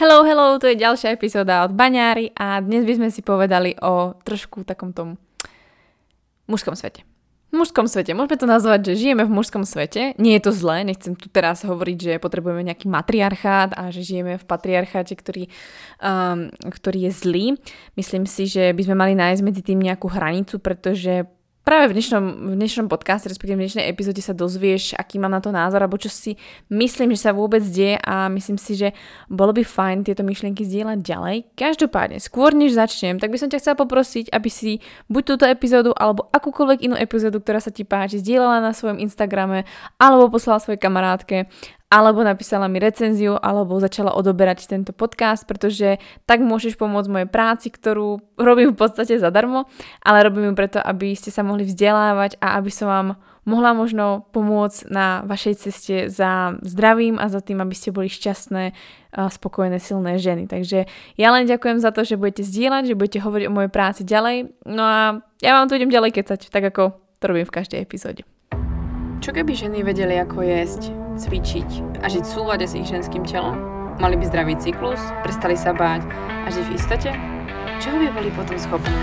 Hello, hello, to je ďalšia epizóda od Baňári a dnes by sme si povedali o trošku takom tom mužskom svete. V mužskom svete, môžeme to nazvať, že žijeme v mužskom svete. Nie je to zlé, nechcem tu teraz hovoriť, že potrebujeme nejaký matriarchát a že žijeme v patriarcháte, ktorý, um, ktorý je zlý. Myslím si, že by sme mali nájsť medzi tým nejakú hranicu, pretože práve v dnešnom, v dnešnom podcaste, respektíve v dnešnej epizóde sa dozvieš, aký mám na to názor, alebo čo si myslím, že sa vôbec deje a myslím si, že bolo by fajn tieto myšlienky zdieľať ďalej. Každopádne, skôr než začnem, tak by som ťa chcela poprosiť, aby si buď túto epizódu alebo akúkoľvek inú epizódu, ktorá sa ti páči, zdieľala na svojom Instagrame alebo poslala svojej kamarátke alebo napísala mi recenziu, alebo začala odoberať tento podcast, pretože tak môžeš pomôcť mojej práci, ktorú robím v podstate zadarmo, ale robím ju preto, aby ste sa mohli vzdelávať a aby som vám mohla možno pomôcť na vašej ceste za zdravím a za tým, aby ste boli šťastné, spokojné, silné ženy. Takže ja len ďakujem za to, že budete zdieľať, že budete hovoriť o mojej práci ďalej. No a ja vám tu idem ďalej kecať, tak ako to robím v každej epizóde. Čo keby ženy vedeli, ako jesť, cvičiť a žiť v súlade s ich ženským telom? Mali by zdravý cyklus, prestali sa báť a žiť v istote? Čoho by boli potom schopné?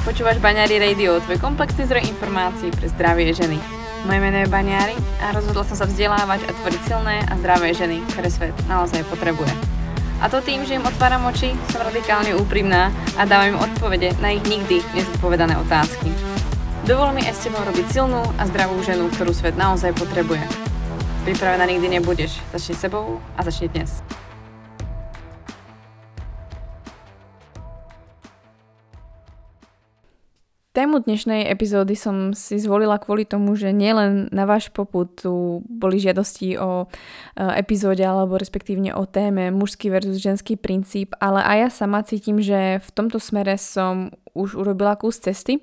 Počúvaš Baňári Radio, tvoj komplexný zdroj informácií pre zdravie ženy. Moje meno je Baňári a rozhodla som sa vzdelávať a tvoriť silné a zdravé ženy, ktoré svet naozaj potrebuje. A to tým, že im otváram oči, som radikálne úprimná a dávam im odpovede na ich nikdy nezodpovedané otázky. Dovol mi aj s tebou robiť silnú a zdravú ženu, ktorú svet naozaj potrebuje. Pripravená nikdy nebudeš. Začni sebou a začni dnes. Tému dnešnej epizódy som si zvolila kvôli tomu, že nielen na váš poput tu boli žiadosti o e, epizóde alebo respektívne o téme mužský versus ženský princíp, ale aj ja sama cítim, že v tomto smere som už urobila kus cesty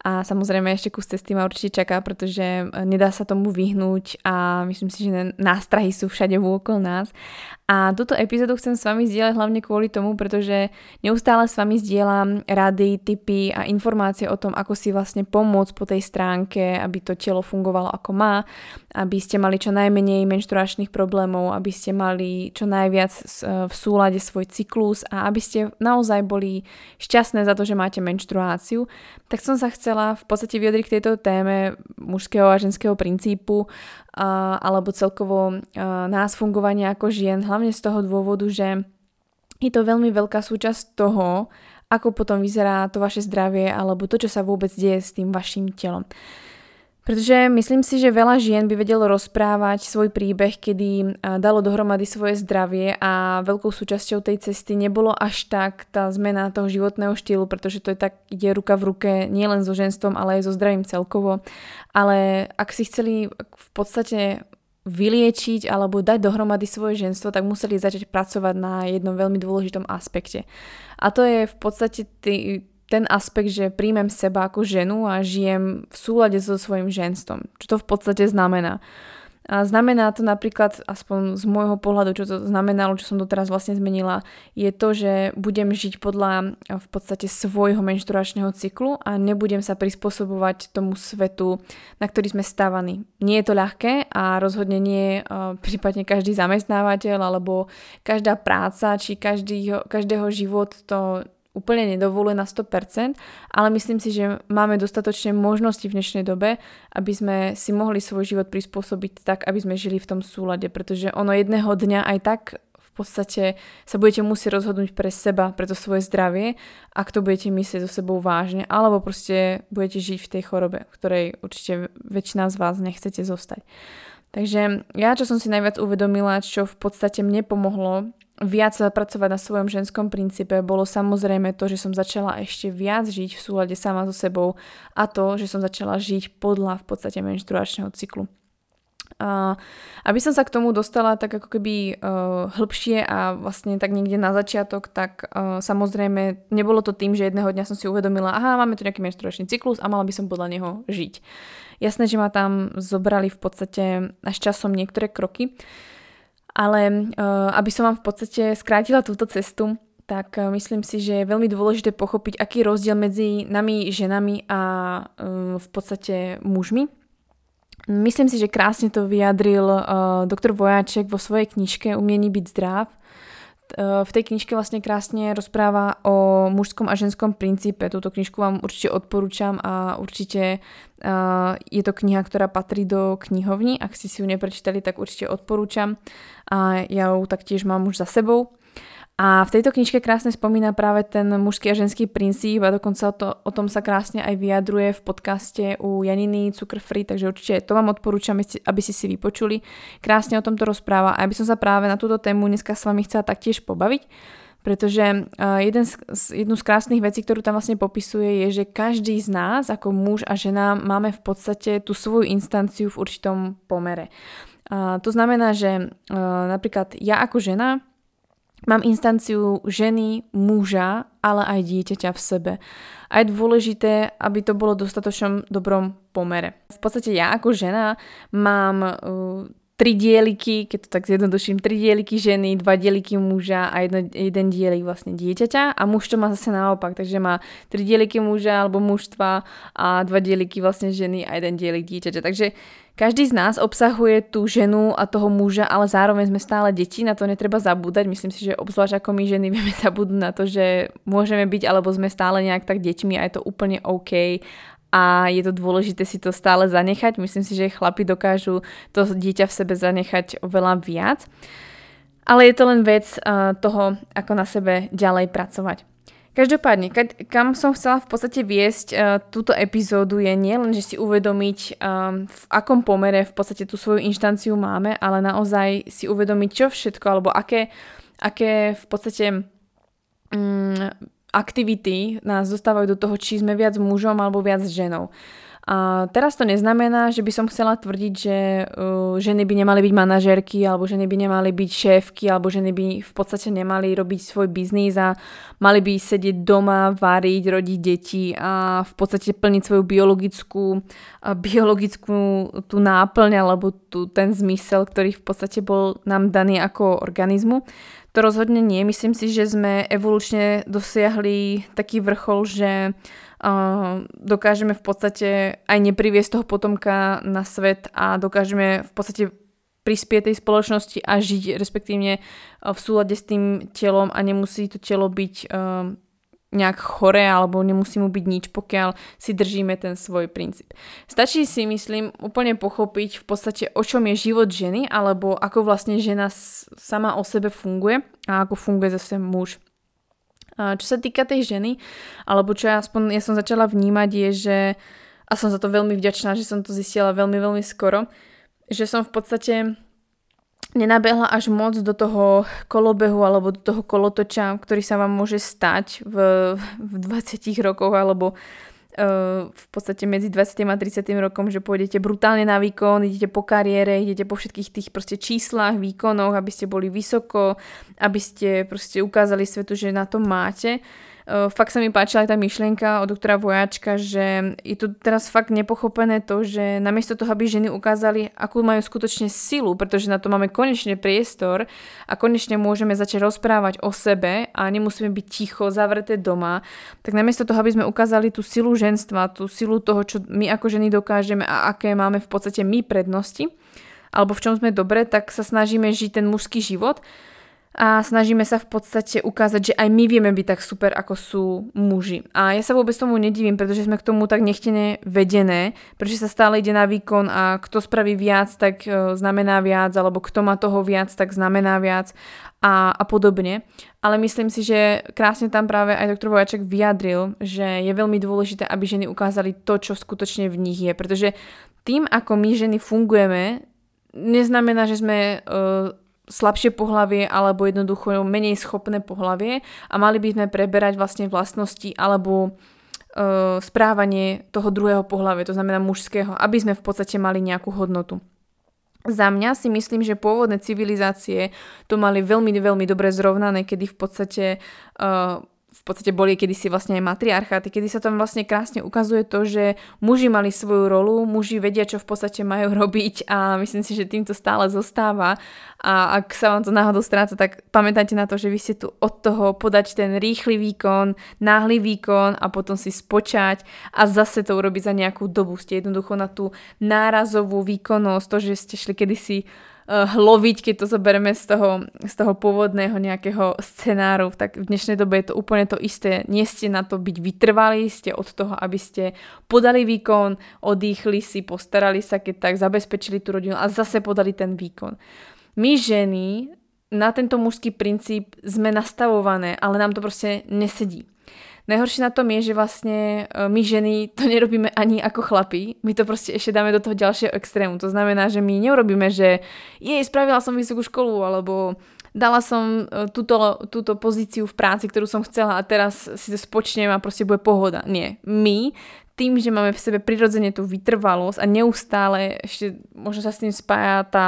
a samozrejme ešte kus cesty ma určite čaká, pretože e, nedá sa tomu vyhnúť a myslím si, že nástrahy sú všade vôkol nás. A túto epizódu chcem s vami zdieľať hlavne kvôli tomu, pretože neustále s vami zdieľam rady, tipy a informácie o tom, ako si vlastne pomôcť po tej stránke, aby to telo fungovalo ako má, aby ste mali čo najmenej menštruačných problémov, aby ste mali čo najviac e, v súlade svoj cyklus a aby ste naozaj boli šťastné za to, že máte menštruáciu. Tak som sa chcela v podstate vyjadriť k tejto téme mužského a ženského princípu a, alebo celkovo a, nás fungovania ako žien, hlavne z toho dôvodu, že je to veľmi veľká súčasť toho, ako potom vyzerá to vaše zdravie alebo to, čo sa vôbec deje s tým vašim telom. Pretože myslím si, že veľa žien by vedelo rozprávať svoj príbeh, kedy dalo dohromady svoje zdravie a veľkou súčasťou tej cesty nebolo až tak tá zmena toho životného štýlu, pretože to je tak, ide ruka v ruke nielen so ženstvom, ale aj so zdravím celkovo. Ale ak si chceli v podstate vyliečiť alebo dať dohromady svoje ženstvo, tak museli začať pracovať na jednom veľmi dôležitom aspekte. A to je v podstate tý, ten aspekt, že príjmem seba ako ženu a žijem v súlade so svojim ženstvom. Čo to v podstate znamená? A znamená to napríklad, aspoň z môjho pohľadu, čo to znamenalo, čo som doteraz vlastne zmenila, je to, že budem žiť podľa v podstate svojho menšturačného cyklu a nebudem sa prispôsobovať tomu svetu, na ktorý sme stávaní. Nie je to ľahké a rozhodne nie prípadne každý zamestnávateľ alebo každá práca či každý, každého život to úplne nedovoluje na 100%, ale myslím si, že máme dostatočne možnosti v dnešnej dobe, aby sme si mohli svoj život prispôsobiť tak, aby sme žili v tom súlade, pretože ono jedného dňa aj tak v podstate sa budete musieť rozhodnúť pre seba, pre to svoje zdravie, ak to budete myslieť so sebou vážne, alebo proste budete žiť v tej chorobe, ktorej určite väčšina z vás nechcete zostať. Takže ja, čo som si najviac uvedomila, čo v podstate mne pomohlo viac zapracovať na svojom ženskom princípe bolo samozrejme to, že som začala ešte viac žiť v súlade sama so sebou a to, že som začala žiť podľa v podstate menštruačného cyklu. A aby som sa k tomu dostala tak ako keby uh, hĺbšie a vlastne tak niekde na začiatok, tak uh, samozrejme nebolo to tým, že jedného dňa som si uvedomila, aha, máme tu nejaký menštruačný cyklus a mala by som podľa neho žiť. Jasné, že ma tam zobrali v podstate až časom niektoré kroky, ale uh, aby som vám v podstate skrátila túto cestu, tak uh, myslím si, že je veľmi dôležité pochopiť, aký je rozdiel medzi nami ženami a uh, v podstate mužmi. Myslím si, že krásne to vyjadril doktor Vojáček vo svojej knižke Umiení byť zdrav. Uh, v tej knižke vlastne krásne rozpráva o mužskom a ženskom princípe. Túto knižku vám určite odporúčam a určite uh, je to kniha, ktorá patrí do knihovny. Ak ste si ju neprečítali, tak určite odporúčam. A ja ju taktiež mám už za sebou. A v tejto knižke krásne spomína práve ten mužský a ženský princíp a dokonca to, o tom sa krásne aj vyjadruje v podcaste u Janiny Cukr Free, takže určite to vám odporúčam, aby si si vypočuli. Krásne o tomto rozpráva a aby som sa práve na túto tému dneska s vami chcela taktiež pobaviť, pretože jeden z, jednu z krásnych vecí, ktorú tam vlastne popisuje, je, že každý z nás ako muž a žena máme v podstate tú svoju instanciu v určitom pomere. A to znamená, že napríklad ja ako žena Mám instanciu ženy, muža, ale aj dieťaťa v sebe. A je dôležité, aby to bolo v dostatočnom dobrom pomere. V podstate ja ako žena mám uh, tri dieliky, keď to tak zjednoduším, tri dieliky ženy, dva dieliky muža a jedno, jeden dielik vlastne dieťaťa a muž to má zase naopak, takže má tri dieliky muža alebo mužstva a dva dieliky vlastne ženy a jeden dielik dieťaťa. Takže každý z nás obsahuje tú ženu a toho muža, ale zároveň sme stále deti, na to netreba zabúdať. Myslím si, že obzvlášť ako my ženy vieme zabúdať na to, že môžeme byť alebo sme stále nejak tak deťmi a je to úplne OK a je to dôležité si to stále zanechať. Myslím si, že chlapi dokážu to dieťa v sebe zanechať oveľa viac. Ale je to len vec uh, toho, ako na sebe ďalej pracovať. Každopádne, kam som chcela v podstate viesť uh, túto epizódu je nie len, že si uvedomiť, um, v akom pomere v podstate tú svoju inštanciu máme, ale naozaj si uvedomiť, čo všetko, alebo aké, aké v podstate um, aktivity nás dostávajú do toho, či sme viac mužom alebo viac ženou. A teraz to neznamená, že by som chcela tvrdiť, že uh, ženy by nemali byť manažerky, alebo ženy by nemali byť šéfky, alebo ženy by v podstate nemali robiť svoj biznis a mali by sedieť doma, variť, rodiť deti a v podstate plniť svoju biologickú, uh, biologickú tú náplň alebo tú, ten zmysel, ktorý v podstate bol nám daný ako organizmu. To rozhodne nie. Myslím si, že sme evolučne dosiahli taký vrchol, že uh, dokážeme v podstate aj nepriviesť toho potomka na svet a dokážeme v podstate prispieť tej spoločnosti a žiť respektívne v súlade s tým telom a nemusí to telo byť uh, nejak chore alebo nemusí mu byť nič, pokiaľ si držíme ten svoj princíp. Stačí si, myslím, úplne pochopiť v podstate, o čom je život ženy alebo ako vlastne žena sama o sebe funguje a ako funguje zase muž. Čo sa týka tej ženy, alebo čo ja aspoň ja som začala vnímať je, že a som za to veľmi vďačná, že som to zistila veľmi, veľmi skoro, že som v podstate nenabehla až moc do toho kolobehu alebo do toho kolotoča, ktorý sa vám môže stať v, v 20 rokoch alebo uh, v podstate medzi 20 a 30 rokom, že pôjdete brutálne na výkon, idete po kariére, idete po všetkých tých proste číslach, výkonoch, aby ste boli vysoko, aby ste proste ukázali svetu, že na to máte. Uh, fakt sa mi páčila aj tá myšlienka od doktora Vojačka, že je tu teraz fakt nepochopené to, že namiesto toho, aby ženy ukázali, akú majú skutočne silu, pretože na to máme konečne priestor a konečne môžeme začať rozprávať o sebe a nemusíme byť ticho, zavreté doma, tak namiesto toho, aby sme ukázali tú silu ženstva, tú silu toho, čo my ako ženy dokážeme a aké máme v podstate my prednosti, alebo v čom sme dobre, tak sa snažíme žiť ten mužský život a snažíme sa v podstate ukázať, že aj my vieme byť tak super, ako sú muži. A ja sa vôbec tomu nedivím, pretože sme k tomu tak nechtene vedené, pretože sa stále ide na výkon a kto spraví viac, tak e, znamená viac, alebo kto má toho viac, tak znamená viac a, a podobne. Ale myslím si, že krásne tam práve aj doktor Vojaček vyjadril, že je veľmi dôležité, aby ženy ukázali to, čo skutočne v nich je. Pretože tým, ako my ženy fungujeme, neznamená, že sme uh, slabšie pohlavie alebo jednoducho menej schopné pohlavie a mali by sme preberať vlastne vlastnosti alebo e, správanie toho druhého pohlavia, to znamená mužského, aby sme v podstate mali nejakú hodnotu. Za mňa si myslím, že pôvodné civilizácie to mali veľmi, veľmi dobre zrovnané, kedy v podstate uh, v podstate boli kedysi vlastne aj matriarcháty, kedy sa tam vlastne krásne ukazuje to, že muži mali svoju rolu, muži vedia, čo v podstate majú robiť a myslím si, že týmto stále zostáva a ak sa vám to náhodou stráca, tak pamätajte na to, že vy ste tu od toho podať ten rýchly výkon, náhly výkon a potom si spočať a zase to urobiť za nejakú dobu. Ste jednoducho na tú nárazovú výkonnosť, to, že ste šli kedysi hloviť, keď to zoberieme z toho, z toho pôvodného nejakého scenáru, tak v dnešnej dobe je to úplne to isté. Nie ste na to byť vytrvalí, ste od toho, aby ste podali výkon, odýchli si, postarali sa, keď tak zabezpečili tú rodinu a zase podali ten výkon. My ženy na tento mužský princíp sme nastavované, ale nám to proste nesedí. Najhoršie na tom je, že vlastne e, my ženy to nerobíme ani ako chlapí. My to proste ešte dáme do toho ďalšieho extrému. To znamená, že my neurobíme, že jej, spravila som vysokú školu, alebo dala som e, túto, túto pozíciu v práci, ktorú som chcela a teraz si to spočnem a proste bude pohoda. Nie. My tým, že máme v sebe prirodzene tú vytrvalosť a neustále ešte možno sa s tým spája tá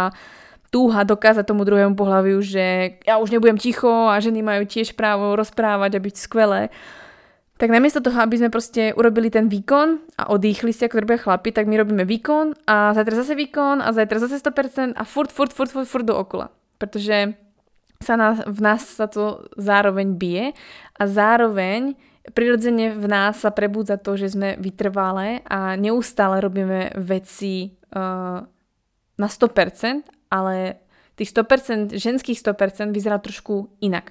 túha dokázať tomu druhému pohľaviu, že ja už nebudem ticho a ženy majú tiež právo rozprávať a byť skvelé tak namiesto toho, aby sme proste urobili ten výkon a odýchli si, ako robia chlapi, tak my robíme výkon a zajtra zase výkon a zajtra zase 100% a furt, furt, furt, furt, furt dookola. Pretože sa na, v nás sa to zároveň bije a zároveň prirodzene v nás sa prebúdza to, že sme vytrvalé a neustále robíme veci uh, na 100%, ale tých 100%, ženských 100% vyzerá trošku inak.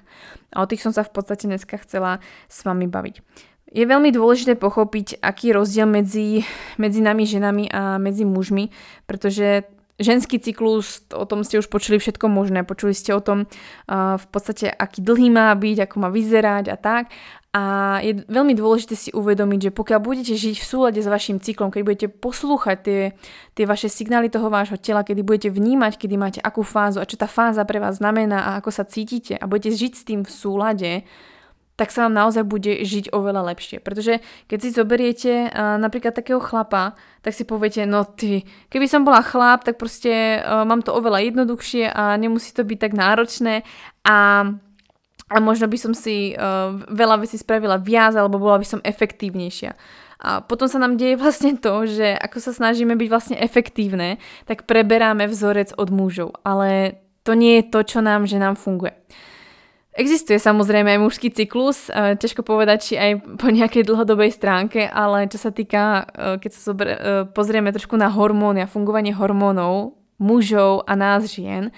A o tých som sa v podstate dneska chcela s vami baviť. Je veľmi dôležité pochopiť, aký je rozdiel medzi, medzi nami ženami a medzi mužmi, pretože ženský cyklus, o tom ste už počuli všetko možné. Počuli ste o tom uh, v podstate, aký dlhý má byť, ako má vyzerať a tak. A je veľmi dôležité si uvedomiť, že pokiaľ budete žiť v súlade s vašim cyklom, keď budete poslúchať tie, tie vaše signály toho vášho tela, kedy budete vnímať, kedy máte akú fázu a čo tá fáza pre vás znamená a ako sa cítite a budete žiť s tým v súlade, tak sa vám naozaj bude žiť oveľa lepšie. Pretože keď si zoberiete uh, napríklad takého chlapa, tak si poviete, no ty, keby som bola chlap, tak proste uh, mám to oveľa jednoduchšie a nemusí to byť tak náročné a a možno by som si uh, veľa vecí spravila viac alebo bola by som efektívnejšia. A potom sa nám deje vlastne to, že ako sa snažíme byť vlastne efektívne, tak preberáme vzorec od mužov. Ale to nie je to, čo nám, že nám funguje. Existuje samozrejme aj mužský cyklus, ťažko povedať, či aj po nejakej dlhodobej stránke, ale čo sa týka, e, keď sa zober, e, pozrieme trošku na hormóny a fungovanie hormónov mužov a nás žien,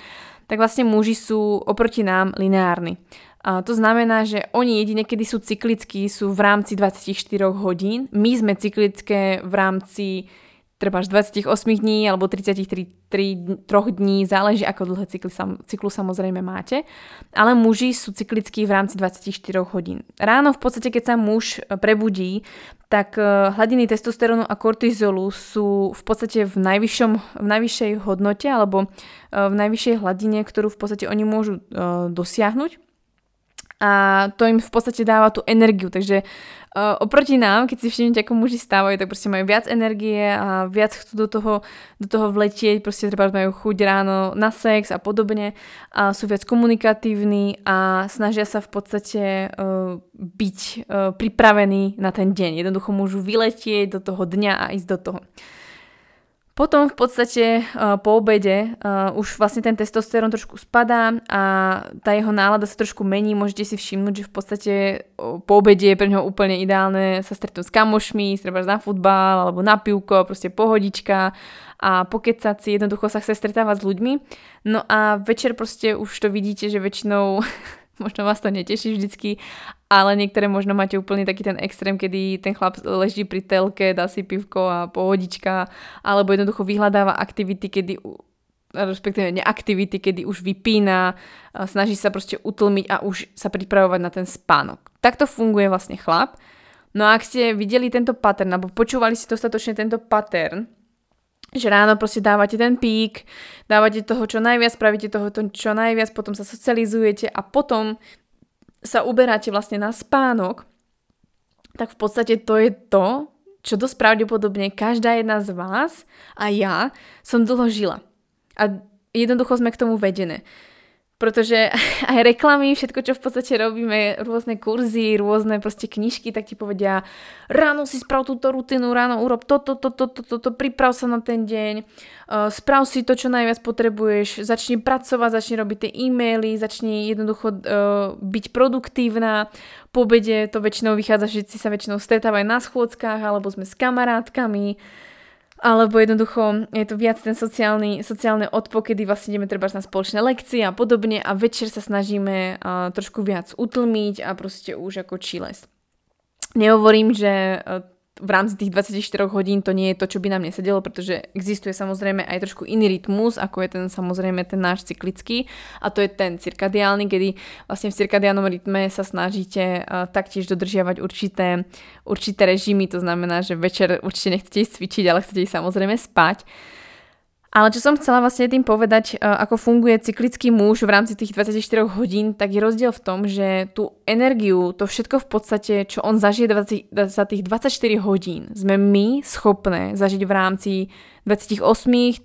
tak vlastne muži sú oproti nám lineárni. To znamená, že oni jedine, kedy sú cyklickí, sú v rámci 24 hodín. My sme cyklické v rámci treba 28 dní alebo 33 3, 3 dní, záleží ako dlhé cykly, cyklu samozrejme máte, ale muži sú cyklickí v rámci 24 hodín. Ráno v podstate, keď sa muž prebudí, tak e, hladiny testosterónu a kortizolu sú v podstate v, najvyššom, v najvyššej hodnote alebo e, v najvyššej hladine, ktorú v podstate oni môžu dosiahnuť a to im v podstate dáva tú energiu, takže uh, oproti nám, keď si všimnete, ako muži stávajú, tak proste majú viac energie a viac chcú do toho, do toho vletieť, proste treba majú chuť ráno na sex a podobne a sú viac komunikatívni a snažia sa v podstate uh, byť uh, pripravení na ten deň. Jednoducho môžu vyletieť do toho dňa a ísť do toho. Potom v podstate uh, po obede uh, už vlastne ten testosterón trošku spadá a tá jeho nálada sa trošku mení. Môžete si všimnúť, že v podstate uh, po obede je pre neho úplne ideálne sa stretnúť s kamošmi, treba na futbal alebo na pivko, proste pohodička a pokecať si, jednoducho sa chce stretávať s ľuďmi. No a večer proste už to vidíte, že väčšinou možno vás to neteší vždycky, ale niektoré možno máte úplne taký ten extrém, kedy ten chlap leží pri telke, dá si pivko a pohodička, alebo jednoducho vyhľadáva aktivity, kedy respektíve neaktivity, kedy už vypína, snaží sa proste utlmiť a už sa pripravovať na ten spánok. Takto funguje vlastne chlap. No a ak ste videli tento pattern, alebo počúvali si dostatočne tento pattern, že ráno proste dávate ten pík, dávate toho čo najviac, spravíte toho čo najviac, potom sa socializujete a potom sa uberáte vlastne na spánok, tak v podstate to je to, čo dosť pravdepodobne každá jedna z vás a ja som dlho žila. A jednoducho sme k tomu vedené. Pretože aj reklamy, všetko, čo v podstate robíme, rôzne kurzy, rôzne proste knižky, tak ti povedia, ráno si sprav túto rutinu, ráno urob toto, toto, toto, toto, priprav sa na ten deň, uh, sprav si to, čo najviac potrebuješ, začni pracovať, začni robiť tie e-maily, začni jednoducho uh, byť produktívna, po obede to väčšinou vychádza, že si sa väčšinou stretávajú na schôdzkach, alebo sme s kamarátkami, alebo jednoducho je to viac ten sociálny, sociálne odpo, kedy vlastne ideme treba na spoločné lekcie a podobne a večer sa snažíme uh, trošku viac utlmiť a proste už ako chiles. Nehovorím, že v rámci tých 24 hodín to nie je to, čo by nám nesedelo, pretože existuje samozrejme aj trošku iný rytmus, ako je ten samozrejme ten náš cyklický a to je ten cirkadiálny, kedy vlastne v cirkadiálnom rytme sa snažíte uh, taktiež dodržiavať určité, určité režimy, to znamená, že večer určite nechcete ísť cvičiť, ale chcete ísť samozrejme spať. Ale čo som chcela vlastne tým povedať, e, ako funguje cyklický muž v rámci tých 24 hodín, tak je rozdiel v tom, že tú energiu, to všetko v podstate, čo on zažije 20, za tých 24 hodín, sme my schopné zažiť v rámci 28,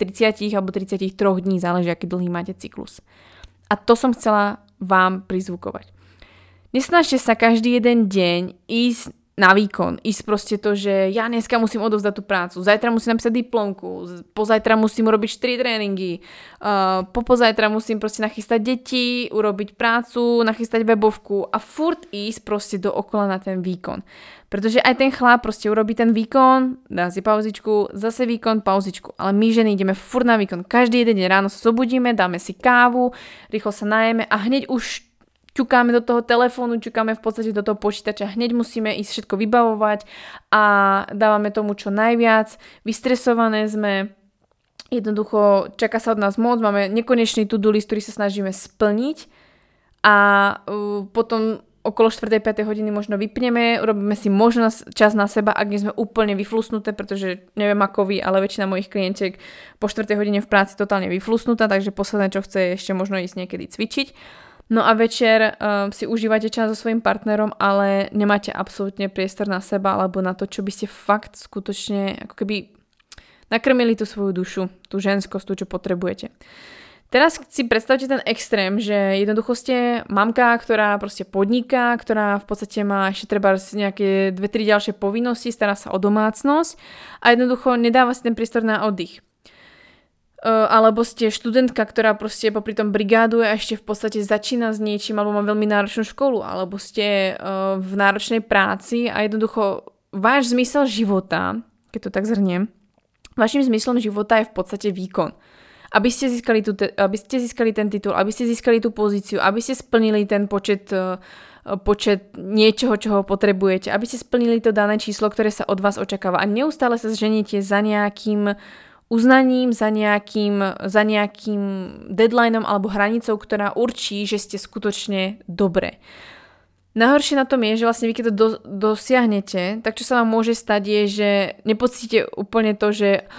30 alebo 33 dní, záleží, aký dlhý máte cyklus. A to som chcela vám prizvukovať. Nesnažte sa každý jeden deň ísť na výkon. Ísť proste to, že ja dneska musím odovzdať tú prácu, zajtra musím napísať diplomku, pozajtra musím urobiť 4 tréningy, uh, popozajtra musím proste nachystať deti, urobiť prácu, nachystať webovku a furt ísť proste do okola na ten výkon. Pretože aj ten chlap proste urobí ten výkon, dá si pauzičku, zase výkon, pauzičku. Ale my ženy ideme furt na výkon. Každý jeden deň ráno sa zobudíme, dáme si kávu, rýchlo sa najeme a hneď už ťukáme do toho telefónu, ťukáme v podstate do toho počítača, hneď musíme ísť všetko vybavovať a dávame tomu čo najviac. Vystresované sme, jednoducho čaká sa od nás moc, máme nekonečný to-do list, ktorý sa snažíme splniť a potom okolo 4. 5. hodiny možno vypneme, urobíme si možno čas na seba, ak nie sme úplne vyflusnuté, pretože neviem ako vy, ale väčšina mojich klientiek po 4. hodine v práci totálne vyflusnutá, takže posledné, čo chce, je ešte možno ísť niekedy cvičiť. No a večer uh, si užívate čas so svojím partnerom, ale nemáte absolútne priestor na seba alebo na to, čo by ste fakt skutočne ako keby nakrmili tú svoju dušu, tú ženskosť, tú, čo potrebujete. Teraz si predstavte ten extrém, že jednoducho ste mamka, ktorá proste podniká, ktorá v podstate má ešte treba nejaké dve, tri ďalšie povinnosti, stará sa o domácnosť a jednoducho nedáva si ten priestor na oddych. Uh, alebo ste študentka, ktorá proste popri tom brigáduje a ešte v podstate začína s niečím alebo má veľmi náročnú školu, alebo ste uh, v náročnej práci a jednoducho váš zmysel života, keď to tak zhrniem, vašim zmyslom života je v podstate výkon. Aby ste, získali tú, aby ste získali ten titul, aby ste získali tú pozíciu, aby ste splnili ten počet uh, počet niečoho, čo potrebujete, aby ste splnili to dané číslo, ktoré sa od vás očakáva a neustále sa zženíte za nejakým uh, uznaním, za nejakým, za nejakým deadlineom alebo hranicou, ktorá určí, že ste skutočne dobré. Najhoršie na tom je, že vlastne vy keď to do, dosiahnete, tak čo sa vám môže stať je, že nepocíte úplne to, že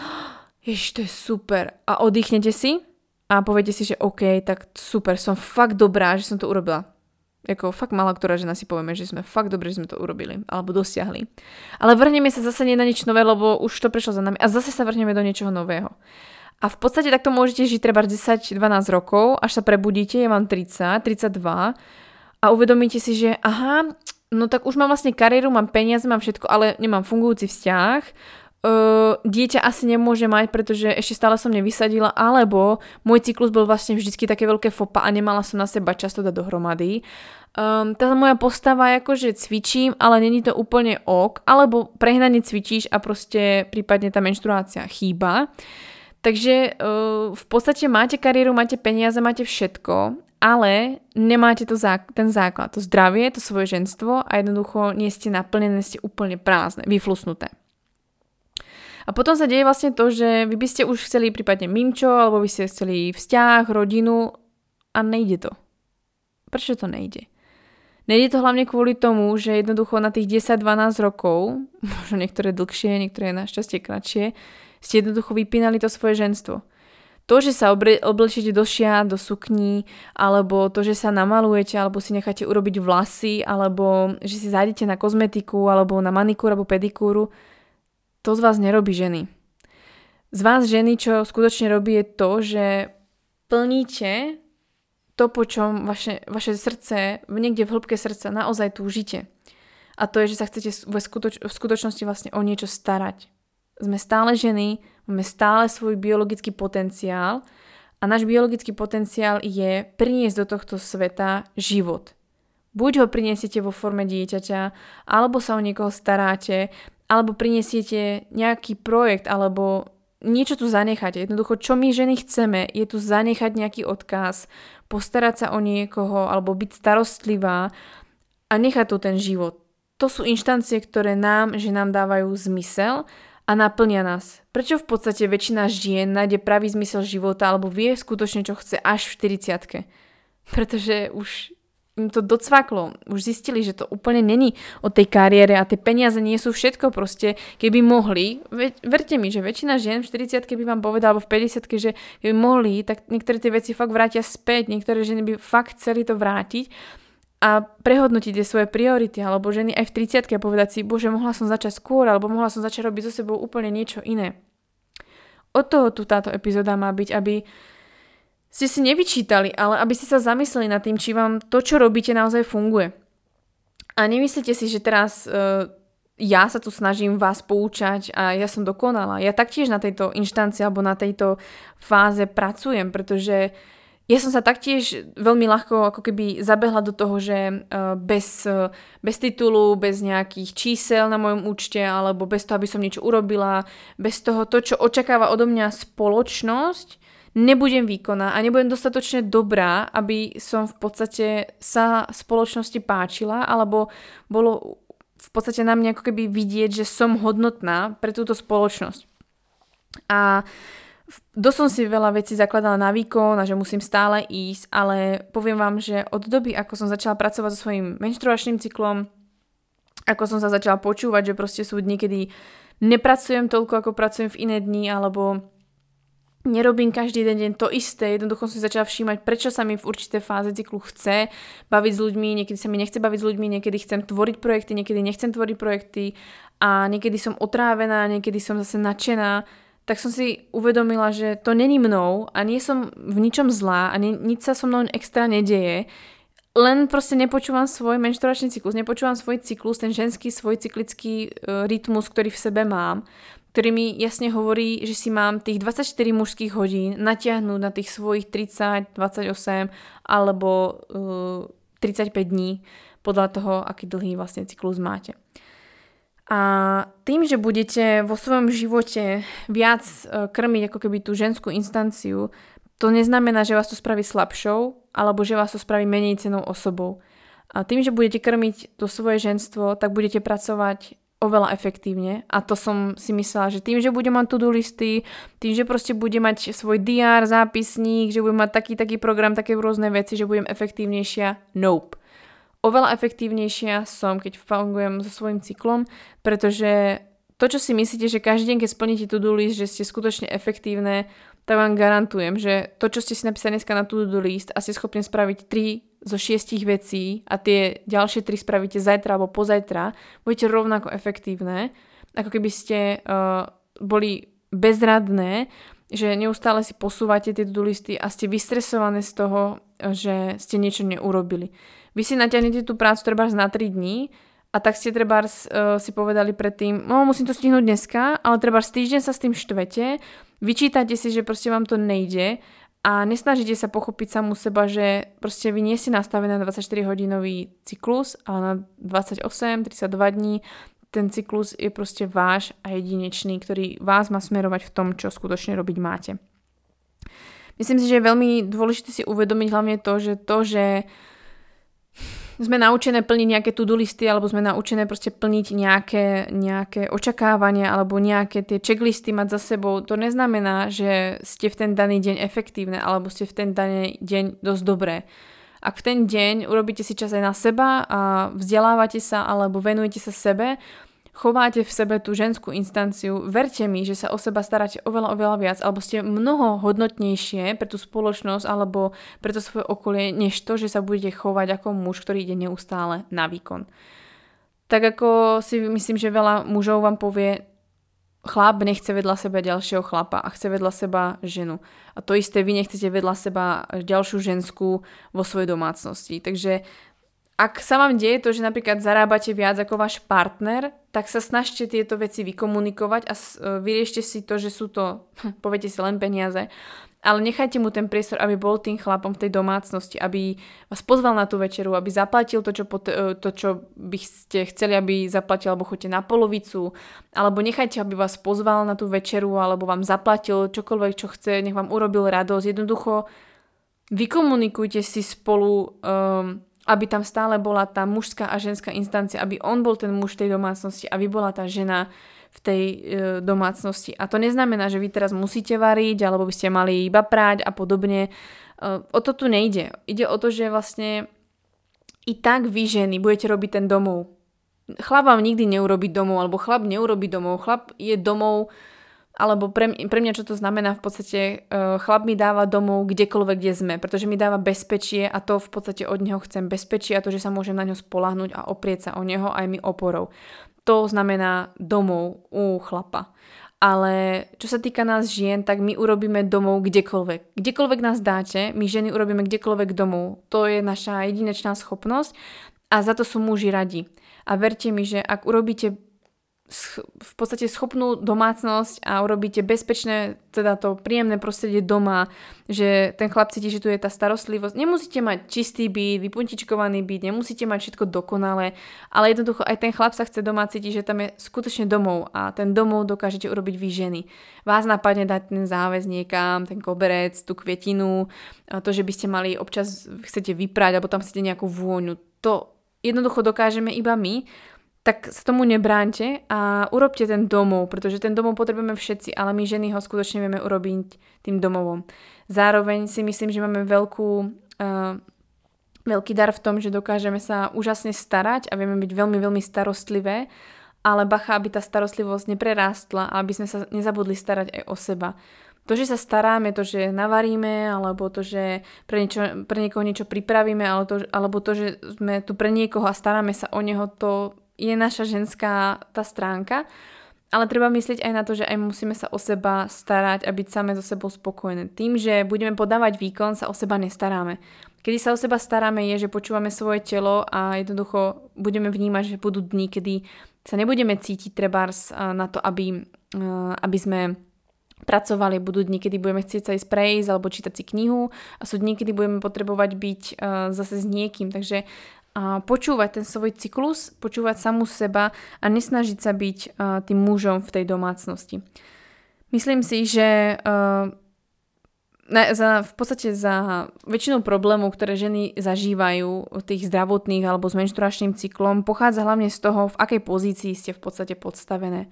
ježiš, to je super a oddychnete si a poviete si, že OK, tak super, som fakt dobrá, že som to urobila. Ako fakt malá ktorá žena si povieme, že sme fakt dobre, že sme to urobili alebo dosiahli. Ale vrhneme sa zase nie na nič nové, lebo už to prešlo za nami a zase sa vrhneme do niečoho nového. A v podstate takto môžete žiť treba 10-12 rokov, až sa prebudíte, je vám 30, 32 a uvedomíte si, že aha, no tak už mám vlastne kariéru, mám peniaze, mám všetko, ale nemám fungujúci vzťah, uh, dieťa asi nemôže mať, pretože ešte stále som nevysadila, alebo môj cyklus bol vlastne vždycky také veľké fopa a nemala som na seba často dať dohromady. Um, tá moja postava je ako, že cvičím, ale není to úplne ok, alebo prehnane cvičíš a proste prípadne tá menštruácia chýba. Takže uh, v podstate máte kariéru, máte peniaze, máte všetko, ale nemáte to zá- ten základ, to zdravie, to svoje ženstvo a jednoducho nie ste naplnené, ste úplne prázdne, vyflusnuté. A potom sa deje vlastne to, že vy by ste už chceli prípadne mimčo, alebo by ste chceli vzťah, rodinu a nejde to. Prečo to nejde? Nejde to hlavne kvôli tomu, že jednoducho na tých 10-12 rokov, možno niektoré dlhšie, niektoré našťastie kratšie, ste jednoducho vypínali to svoje ženstvo. To, že sa oblečíte do šia, do sukní, alebo to, že sa namalujete, alebo si necháte urobiť vlasy, alebo že si zájdete na kozmetiku, alebo na manikúru, alebo pedikúru, to z vás nerobí ženy. Z vás ženy, čo skutočne robí, je to, že plníte to, po čom vaše, vaše srdce, niekde v hĺbke srdca naozaj túžite. A to je, že sa chcete v, skutoč- v skutočnosti vlastne o niečo starať. Sme stále ženy, máme stále svoj biologický potenciál a náš biologický potenciál je priniesť do tohto sveta život. Buď ho prinesiete vo forme dieťaťa, alebo sa o niekoho staráte, alebo prinesiete nejaký projekt, alebo niečo tu zanechať. Jednoducho, čo my ženy chceme, je tu zanechať nejaký odkaz, postarať sa o niekoho, alebo byť starostlivá a nechať tu ten život to sú inštancie, ktoré nám, že nám dávajú zmysel a naplňa nás. Prečo v podstate väčšina žien nájde pravý zmysel života alebo vie skutočne, čo chce až v 40 Pretože už to docvaklo. Už zistili, že to úplne není o tej kariére a tie peniaze nie sú všetko proste. Keby mohli, ve, verte mi, že väčšina žien v 40 by vám povedala, alebo v 50 že keby mohli, tak niektoré tie veci fakt vrátia späť. Niektoré ženy by fakt chceli to vrátiť a prehodnotiť tie svoje priority, alebo ženy aj v 30 a povedať si, bože, mohla som začať skôr, alebo mohla som začať robiť so sebou úplne niečo iné. Od toho tu táto epizóda má byť, aby ste si nevyčítali, ale aby ste sa zamysleli nad tým, či vám to, čo robíte, naozaj funguje. A nemyslíte si, že teraz uh, ja sa tu snažím vás poučať a ja som dokonala. Ja taktiež na tejto inštancii alebo na tejto fáze pracujem, pretože ja som sa taktiež veľmi ľahko ako keby zabehla do toho, že e, bez, e, bez titulu, bez nejakých čísel na mojom účte alebo bez toho, aby som niečo urobila, bez toho, to, čo očakáva odo mňa spoločnosť, nebudem výkonná a nebudem dostatočne dobrá, aby som v podstate sa spoločnosti páčila alebo bolo v podstate na mňa ako keby vidieť, že som hodnotná pre túto spoločnosť. A dosť som si veľa vecí zakladala na výkon a že musím stále ísť, ale poviem vám, že od doby, ako som začala pracovať so svojím menštruačným cyklom, ako som sa začala počúvať, že proste sú dni, kedy nepracujem toľko, ako pracujem v iné dni, alebo nerobím každý den deň to isté, jednoducho som si začala všímať, prečo sa mi v určité fáze cyklu chce baviť s ľuďmi, niekedy sa mi nechce baviť s ľuďmi, niekedy chcem tvoriť projekty, niekedy nechcem tvoriť projekty a niekedy som otrávená, niekedy som zase nadšená tak som si uvedomila, že to není mnou a nie som v ničom zlá a ni- nič sa so mnou extra nedeje. Len proste nepočúvam svoj menštruačný cyklus, nepočúvam svoj cyklus, ten ženský svoj cyklický uh, rytmus, ktorý v sebe mám, ktorý mi jasne hovorí, že si mám tých 24 mužských hodín natiahnuť na tých svojich 30, 28 alebo uh, 35 dní podľa toho, aký dlhý vlastne cyklus máte. A tým, že budete vo svojom živote viac e, krmiť ako keby tú ženskú instanciu, to neznamená, že vás to spraví slabšou, alebo že vás to spraví menej cenou osobou. A tým, že budete krmiť to svoje ženstvo, tak budete pracovať oveľa efektívne. A to som si myslela, že tým, že budem mať to-do listy, tým, že proste budem mať svoj DR, zápisník, že budem mať taký, taký program, také rôzne veci, že budem efektívnejšia, nope. Oveľa efektívnejšia som, keď fungujem so svojím cyklom, pretože to, čo si myslíte, že každý deň, keď splníte to-do list, že ste skutočne efektívne, tak vám garantujem, že to, čo ste si napísali dneska na to-do list a ste schopní spraviť 3 zo 6 vecí a tie ďalšie 3 spravíte zajtra alebo pozajtra, budete rovnako efektívne, ako keby ste uh, boli bezradné, že neustále si posúvate tie to-do listy a ste vystresované z toho, že ste niečo neurobili. Vy si natiahnete tú prácu treba na 3 dní a tak ste treba uh, si povedali predtým, no musím to stihnúť dneska, ale treba týždeň sa s tým štvete, vyčítate si, že proste vám to nejde a nesnažíte sa pochopiť samú seba, že proste vy nie ste nastavené na 24 hodinový cyklus, ale na 28, 32 dní. Ten cyklus je proste váš a jedinečný, ktorý vás má smerovať v tom, čo skutočne robiť máte. Myslím si, že je veľmi dôležité si uvedomiť hlavne to, že to, že sme naučené plniť nejaké to-do listy alebo sme naučené proste plniť nejaké, nejaké očakávania alebo nejaké tie checklisty mať za sebou, to neznamená, že ste v ten daný deň efektívne alebo ste v ten daný deň dosť dobré. Ak v ten deň urobíte si čas aj na seba a vzdelávate sa alebo venujete sa sebe, chováte v sebe tú ženskú instanciu, verte mi, že sa o seba staráte oveľa, oveľa viac, alebo ste mnoho hodnotnejšie pre tú spoločnosť alebo pre to svoje okolie, než to, že sa budete chovať ako muž, ktorý ide neustále na výkon. Tak ako si myslím, že veľa mužov vám povie, chlap nechce vedľa seba ďalšieho chlapa a chce vedľa seba ženu. A to isté vy nechcete vedľa seba ďalšiu ženskú vo svojej domácnosti. Takže ak sa vám deje to, že napríklad zarábate viac ako váš partner, tak sa snažte tieto veci vykomunikovať a vyriešte si to, že sú to, poviete si, len peniaze ale nechajte mu ten priestor, aby bol tým chlapom v tej domácnosti, aby vás pozval na tú večeru, aby zaplatil to, čo, pot- e, to, čo by ste chceli, aby zaplatil, alebo choďte na polovicu, alebo nechajte, aby vás pozval na tú večeru, alebo vám zaplatil čokoľvek, čo chce, nech vám urobil radosť. Jednoducho vykomunikujte si spolu, um, aby tam stále bola tá mužská a ženská instancia, aby on bol ten muž tej domácnosti, aby bola tá žena, v tej e, domácnosti. A to neznamená, že vy teraz musíte variť, alebo by ste mali iba prať a podobne. E, o to tu nejde. Ide o to, že vlastne i tak vy ženy budete robiť ten domov. Chlap vám nikdy neurobi domov, alebo chlap neurobi domov. Chlap je domov, alebo pre, pre mňa čo to znamená v podstate, uh, chlap mi dáva domov kdekoľvek, kde sme, pretože mi dáva bezpečie a to v podstate od neho chcem bezpečie a to, že sa môžem na ňo spolahnuť a oprieť sa o neho aj mi oporou to znamená domov u chlapa. Ale čo sa týka nás žien, tak my urobíme domov kdekoľvek. Kdekoľvek nás dáte, my ženy urobíme kdekoľvek domov. To je naša jedinečná schopnosť a za to sú muži radi. A verte mi, že ak urobíte v podstate schopnú domácnosť a urobíte bezpečné, teda to príjemné prostredie doma, že ten chlap cíti, že tu je tá starostlivosť. Nemusíte mať čistý byt, vypuntičkovaný byt, nemusíte mať všetko dokonalé, ale jednoducho aj ten chlap sa chce doma cítiť, že tam je skutočne domov a ten domov dokážete urobiť vy ženy. Vás napadne dať ten záväz niekam, ten koberec, tú kvietinu, to, že by ste mali občas chcete vyprať alebo tam chcete nejakú vôňu. To jednoducho dokážeme iba my tak sa tomu nebránte a urobte ten domov, pretože ten domov potrebujeme všetci, ale my ženy ho skutočne vieme urobiť tým domovom. Zároveň si myslím, že máme veľkú, uh, veľký dar v tom, že dokážeme sa úžasne starať a vieme byť veľmi, veľmi starostlivé, ale bacha, aby tá starostlivosť neprerástla a aby sme sa nezabudli starať aj o seba. To, že sa staráme, to, že navaríme, alebo to, že pre, niečo, pre niekoho niečo pripravíme, alebo to, alebo to, že sme tu pre niekoho a staráme sa o neho, to je naša ženská tá stránka, ale treba myslieť aj na to, že aj musíme sa o seba starať a byť same so sebou spokojné. Tým, že budeme podávať výkon, sa o seba nestaráme. Kedy sa o seba staráme je, že počúvame svoje telo a jednoducho budeme vnímať, že budú dni, kedy sa nebudeme cítiť trebárs na to, aby, aby sme pracovali, budú dni, kedy budeme chcieť sa ísť prejsť alebo čítať si knihu a sú dni, kedy budeme potrebovať byť zase s niekým. Takže počúvať ten svoj cyklus, počúvať samú seba a nesnažiť sa byť tým mužom v tej domácnosti. Myslím si, že v podstate za väčšinu problémov, ktoré ženy zažívajú, tých zdravotných alebo s menštruačným cyklom, pochádza hlavne z toho, v akej pozícii ste v podstate podstavené.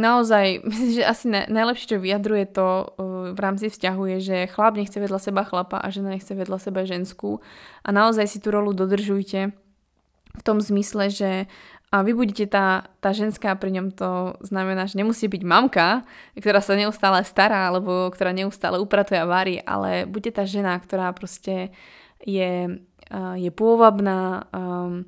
Naozaj, myslím, že asi ne, najlepšie, čo vyjadruje to uh, v rámci vzťahu je, že chlap nechce vedľa seba chlapa a žena nechce vedľa seba ženskú a naozaj si tú rolu dodržujte v tom zmysle, že a vy budete tá, tá ženská pri ňom, to znamená, že nemusí byť mamka, ktorá sa neustále stará, alebo ktorá neustále upratuje a varí, ale bude tá žena, ktorá proste je, uh, je pôvabná, um,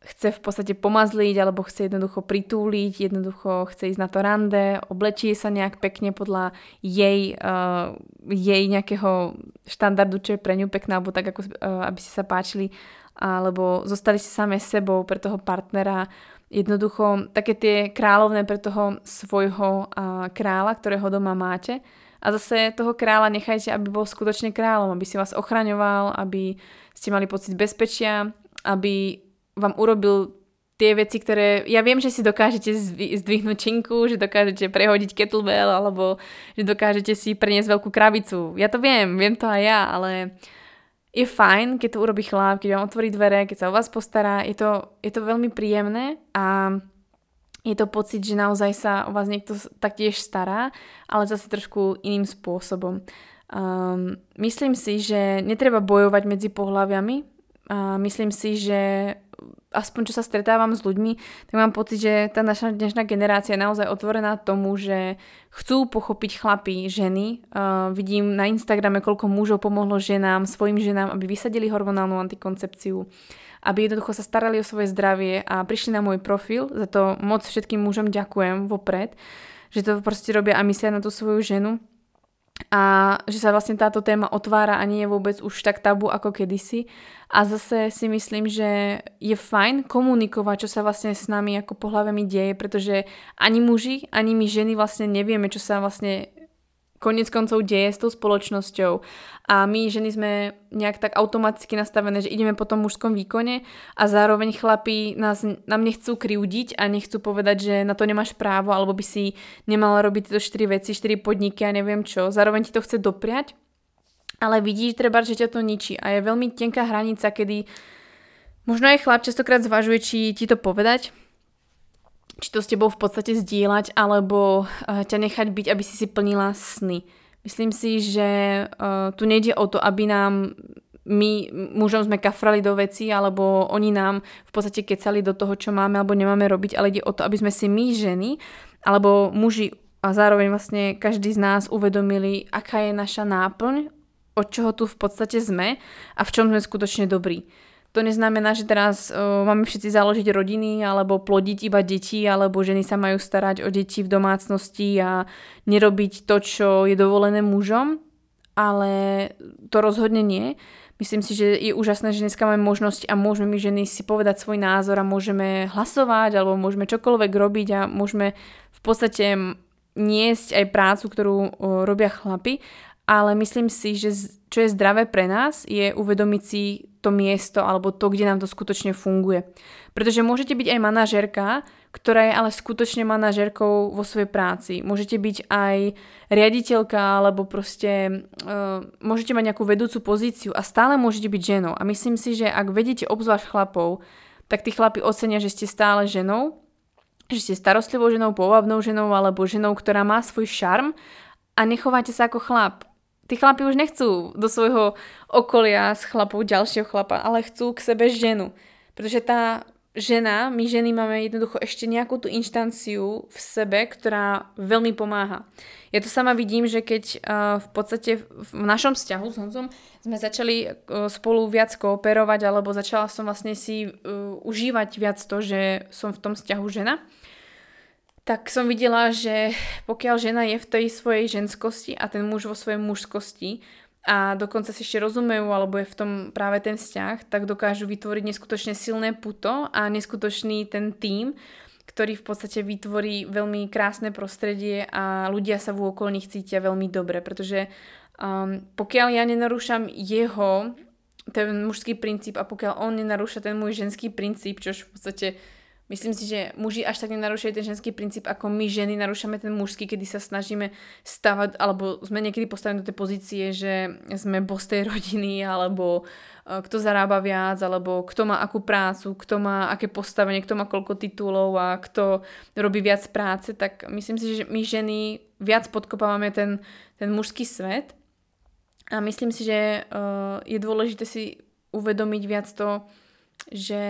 chce v podstate pomazliť alebo chce jednoducho pritúliť, jednoducho chce ísť na to rande, oblečie sa nejak pekne podľa jej, uh, jej nejakého štandardu, čo je pre ňu pekná, alebo tak, ako, uh, aby si sa páčili, alebo zostali si same sebou pre toho partnera, jednoducho také tie kráľovné pre toho svojho uh, kráľa, ktorého doma máte. A zase toho kráľa nechajte, aby bol skutočne kráľom, aby si vás ochraňoval, aby ste mali pocit bezpečia, aby vám urobil tie veci, ktoré... Ja viem, že si dokážete zdvihnúť činku, že dokážete prehodiť kettlebell, alebo že dokážete si preniesť veľkú krabicu. Ja to viem, viem to aj ja, ale je fajn, keď to urobí chlap, keď vám otvorí dvere, keď sa o vás postará. Je to, je to veľmi príjemné a je to pocit, že naozaj sa o vás niekto taktiež stará, ale zase trošku iným spôsobom. Um, myslím si, že netreba bojovať medzi pohľaviami. Uh, myslím si, že aspoň čo sa stretávam s ľuďmi, tak mám pocit, že tá naša dnešná generácia je naozaj otvorená tomu, že chcú pochopiť chlapy, ženy. Uh, vidím na Instagrame, koľko mužov pomohlo ženám, svojim ženám, aby vysadili hormonálnu antikoncepciu, aby jednoducho sa starali o svoje zdravie a prišli na môj profil. Za to moc všetkým mužom ďakujem vopred, že to proste robia a myslia na tú svoju ženu a že sa vlastne táto téma otvára a nie je vôbec už tak tabu ako kedysi. A zase si myslím, že je fajn komunikovať, čo sa vlastne s nami ako pohľavami deje, pretože ani muži, ani my ženy vlastne nevieme, čo sa vlastne konec koncov deje s tou spoločnosťou. A my ženy sme nejak tak automaticky nastavené, že ideme po tom mužskom výkone a zároveň chlapí nás, nám nechcú kriudiť a nechcú povedať, že na to nemáš právo alebo by si nemala robiť tieto 4 veci, 4 podniky a neviem čo. Zároveň ti to chce dopriať, ale vidíš treba, že ťa to ničí. A je veľmi tenká hranica, kedy možno aj chlap častokrát zvažuje, či ti to povedať, či to s tebou v podstate zdieľať, alebo uh, ťa nechať byť, aby si si plnila sny. Myslím si, že uh, tu nejde o to, aby nám my mužom sme kafrali do veci, alebo oni nám v podstate kecali do toho, čo máme alebo nemáme robiť, ale ide o to, aby sme si my ženy, alebo muži a zároveň vlastne každý z nás uvedomili, aká je naša náplň, od čoho tu v podstate sme a v čom sme skutočne dobrí. To neznamená, že teraz uh, máme všetci založiť rodiny alebo plodiť iba deti, alebo ženy sa majú starať o deti v domácnosti a nerobiť to, čo je dovolené mužom, ale to rozhodne nie. Myslím si, že je úžasné, že dneska máme možnosť a môžeme my ženy si povedať svoj názor a môžeme hlasovať alebo môžeme čokoľvek robiť a môžeme v podstate niesť aj prácu, ktorú robia chlapi ale myslím si, že čo je zdravé pre nás, je uvedomiť si to miesto alebo to, kde nám to skutočne funguje. Pretože môžete byť aj manažerka, ktorá je ale skutočne manažerkou vo svojej práci. Môžete byť aj riaditeľka alebo proste uh, môžete mať nejakú vedúcu pozíciu a stále môžete byť ženou. A myslím si, že ak vedete obzvlášť chlapov, tak tí chlapi ocenia, že ste stále ženou, že ste starostlivou ženou, povabnou ženou alebo ženou, ktorá má svoj šarm a nechovajte sa ako chlap tí chlapi už nechcú do svojho okolia s chlapou ďalšieho chlapa, ale chcú k sebe ženu. Pretože tá žena, my ženy máme jednoducho ešte nejakú tú inštanciu v sebe, ktorá veľmi pomáha. Ja to sama vidím, že keď uh, v podstate v našom vzťahu s Honzom sme začali uh, spolu viac kooperovať, alebo začala som vlastne si uh, užívať viac to, že som v tom vzťahu žena, tak som videla, že pokiaľ žena je v tej svojej ženskosti a ten muž vo svojej mužskosti a dokonca si ešte rozumejú alebo je v tom práve ten vzťah, tak dokážu vytvoriť neskutočne silné puto a neskutočný ten tým, ktorý v podstate vytvorí veľmi krásne prostredie a ľudia sa v okolných cítia veľmi dobre, pretože um, pokiaľ ja nenarúšam jeho ten mužský princíp a pokiaľ on nenarúša ten môj ženský princíp, čo v podstate Myslím si, že muži až tak nenarúšajú ten ženský princíp, ako my ženy narúšame ten mužský, kedy sa snažíme stavať, alebo sme niekedy postavení do tej pozície, že sme boss tej rodiny, alebo e, kto zarába viac, alebo kto má akú prácu, kto má aké postavenie, kto má koľko titulov a kto robí viac práce, tak myslím si, že my ženy viac podkopávame ten, ten mužský svet. A myslím si, že uh, je dôležité si uvedomiť viac to, že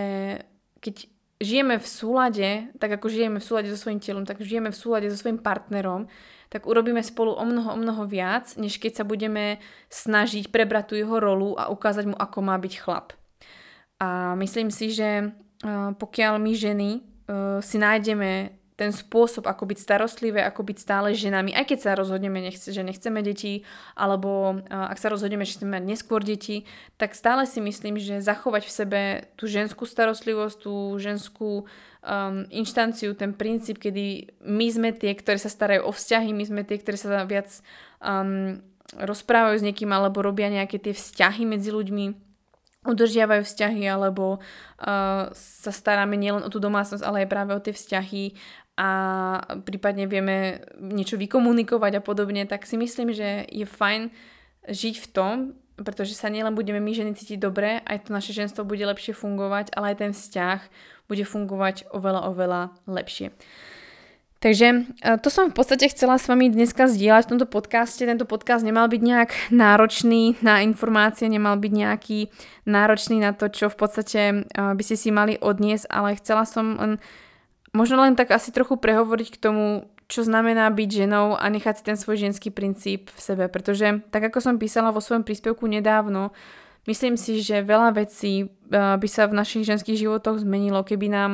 keď žijeme v súlade, tak ako žijeme v súlade so svojím telom, tak žijeme v súlade so svojím partnerom, tak urobíme spolu o mnoho, o mnoho viac, než keď sa budeme snažiť prebrať tú jeho rolu a ukázať mu, ako má byť chlap. A myslím si, že pokiaľ my ženy si nájdeme ten spôsob, ako byť starostlivé, ako byť stále ženami, aj keď sa rozhodneme, nechce, že nechceme deti, alebo ak sa rozhodneme, že chceme mať neskôr deti, tak stále si myslím, že zachovať v sebe tú ženskú starostlivosť, tú ženskú um, inštanciu, ten princíp, kedy my sme tie, ktoré sa starajú o vzťahy, my sme tie, ktoré sa viac um, rozprávajú s niekým alebo robia nejaké tie vzťahy medzi ľuďmi, udržiavajú vzťahy alebo uh, sa staráme nielen o tú domácnosť, ale aj práve o tie vzťahy a prípadne vieme niečo vykomunikovať a podobne, tak si myslím, že je fajn žiť v tom, pretože sa nielen budeme my ženy cítiť dobre, aj to naše ženstvo bude lepšie fungovať, ale aj ten vzťah bude fungovať oveľa, oveľa lepšie. Takže e, to som v podstate chcela s vami dneska zdieľať v tomto podcaste. Tento podcast nemal byť nejak náročný na informácie, nemal byť nejaký náročný na to, čo v podstate e, by ste si mali odniesť, ale chcela som len možno len tak asi trochu prehovoriť k tomu, čo znamená byť ženou a nechať si ten svoj ženský princíp v sebe. Pretože tak ako som písala vo svojom príspevku nedávno, myslím si, že veľa vecí e, by sa v našich ženských životoch zmenilo, keby nám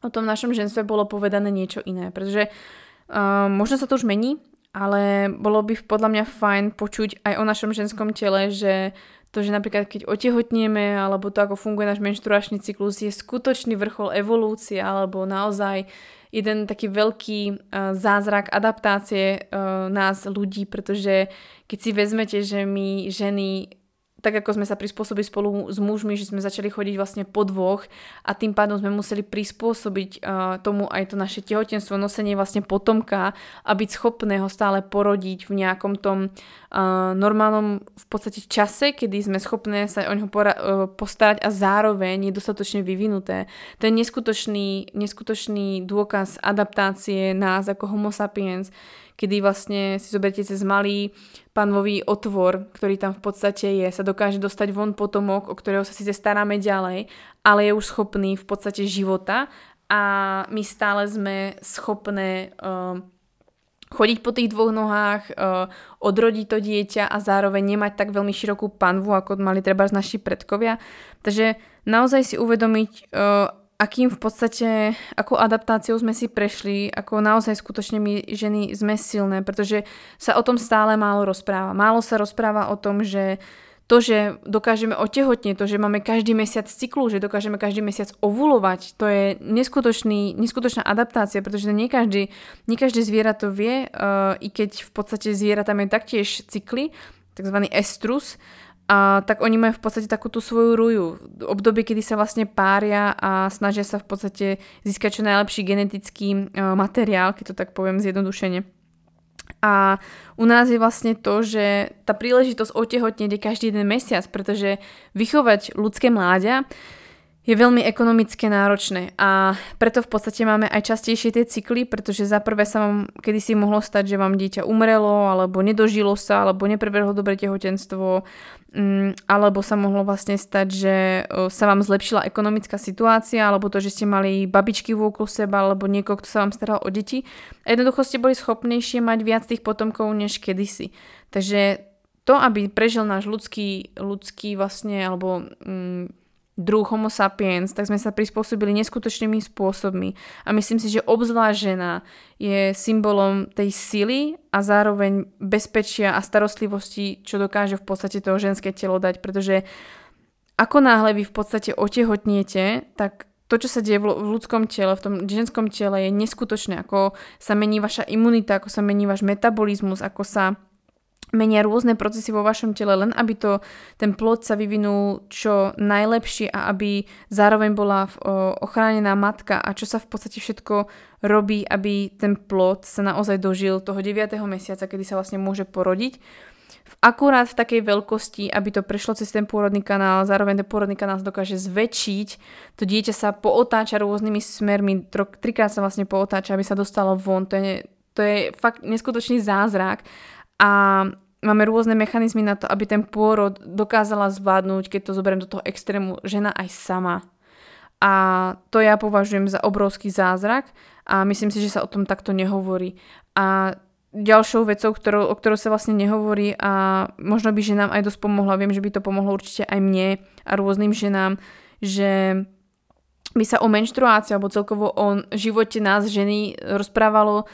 o tom našom ženstve bolo povedané niečo iné. Pretože uh, možno sa to už mení, ale bolo by podľa mňa fajn počuť aj o našom ženskom tele, že to, že napríklad keď otehotnieme, alebo to, ako funguje náš menštruačný cyklus, je skutočný vrchol evolúcie, alebo naozaj jeden taký veľký uh, zázrak adaptácie uh, nás ľudí, pretože keď si vezmete, že my ženy tak ako sme sa prispôsobili spolu s mužmi, že sme začali chodiť vlastne po dvoch a tým pádom sme museli prispôsobiť uh, tomu aj to naše tehotenstvo, nosenie vlastne potomka a byť schopné ho stále porodiť v nejakom tom uh, normálnom v podstate čase, kedy sme schopné sa o neho pora- uh, postarať a zároveň je dostatočne vyvinuté. To je neskutočný, neskutočný dôkaz adaptácie nás ako homo sapiens, kedy vlastne si zoberiete cez malý panový otvor, ktorý tam v podstate je, sa dokáže dostať von potomok, o ktorého sa síce staráme ďalej, ale je už schopný v podstate života a my stále sme schopné uh, chodiť po tých dvoch nohách, uh, odrodiť to dieťa a zároveň nemať tak veľmi širokú panvu, ako mali treba naši predkovia. Takže naozaj si uvedomiť, uh, akým v podstate, ako adaptáciou sme si prešli, ako naozaj skutočne my ženy sme silné, pretože sa o tom stále málo rozpráva. Málo sa rozpráva o tom, že to, že dokážeme otehotnieť, to, že máme každý mesiac cyklu, že dokážeme každý mesiac ovulovať, to je neskutočný, neskutočná adaptácia, pretože nie každý, nie každý zviera to vie, uh, i keď v podstate zviera tam je taktiež cykly, takzvaný estrus, a tak oni majú v podstate takú tú svoju ruju. Obdobie, kedy sa vlastne pária a snažia sa v podstate získať čo najlepší genetický uh, materiál, keď to tak poviem zjednodušene. A u nás je vlastne to, že tá príležitosť otehotnieť je každý jeden mesiac, pretože vychovať ľudské mláďa je veľmi ekonomicky náročné a preto v podstate máme aj častejšie tie cykly, pretože za prvé sa vám kedysi mohlo stať, že vám dieťa umrelo, alebo nedožilo sa, alebo neprebehlo dobre tehotenstvo, um, alebo sa mohlo vlastne stať, že uh, sa vám zlepšila ekonomická situácia, alebo to, že ste mali babičky okolo seba, alebo niekoho, kto sa vám staral o deti. A jednoducho ste boli schopnejšie mať viac tých potomkov než kedysi. Takže to, aby prežil náš ľudský, ľudský vlastne, alebo um, druh homo sapiens, tak sme sa prispôsobili neskutočnými spôsobmi. A myslím si, že obzvlášť je symbolom tej sily a zároveň bezpečia a starostlivosti, čo dokáže v podstate toho ženské telo dať. Pretože ako náhle vy v podstate otehotniete, tak to, čo sa deje v ľudskom tele, v tom ženskom tele je neskutočné. Ako sa mení vaša imunita, ako sa mení váš metabolizmus, ako sa menia rôzne procesy vo vašom tele, len aby to, ten plod sa vyvinul čo najlepšie a aby zároveň bola ochránená matka a čo sa v podstate všetko robí, aby ten plod sa naozaj dožil toho 9. mesiaca, kedy sa vlastne môže porodiť. V akurát v takej veľkosti, aby to prešlo cez ten pôrodný kanál, zároveň ten pôrodný kanál dokáže zväčšiť, to dieťa sa pootáča rôznymi smermi, trikrát sa vlastne pootáča, aby sa dostalo von, to je, to je fakt neskutočný zázrak a máme rôzne mechanizmy na to, aby ten pôrod dokázala zvládnuť, keď to zoberiem do toho extrému, žena aj sama. A to ja považujem za obrovský zázrak a myslím si, že sa o tom takto nehovorí. A ďalšou vecou, ktorou, o ktorou sa vlastne nehovorí a možno by ženám aj dosť pomohla, viem, že by to pomohlo určite aj mne a rôznym ženám, že by sa o menštruácii alebo celkovo o živote nás ženy rozprávalo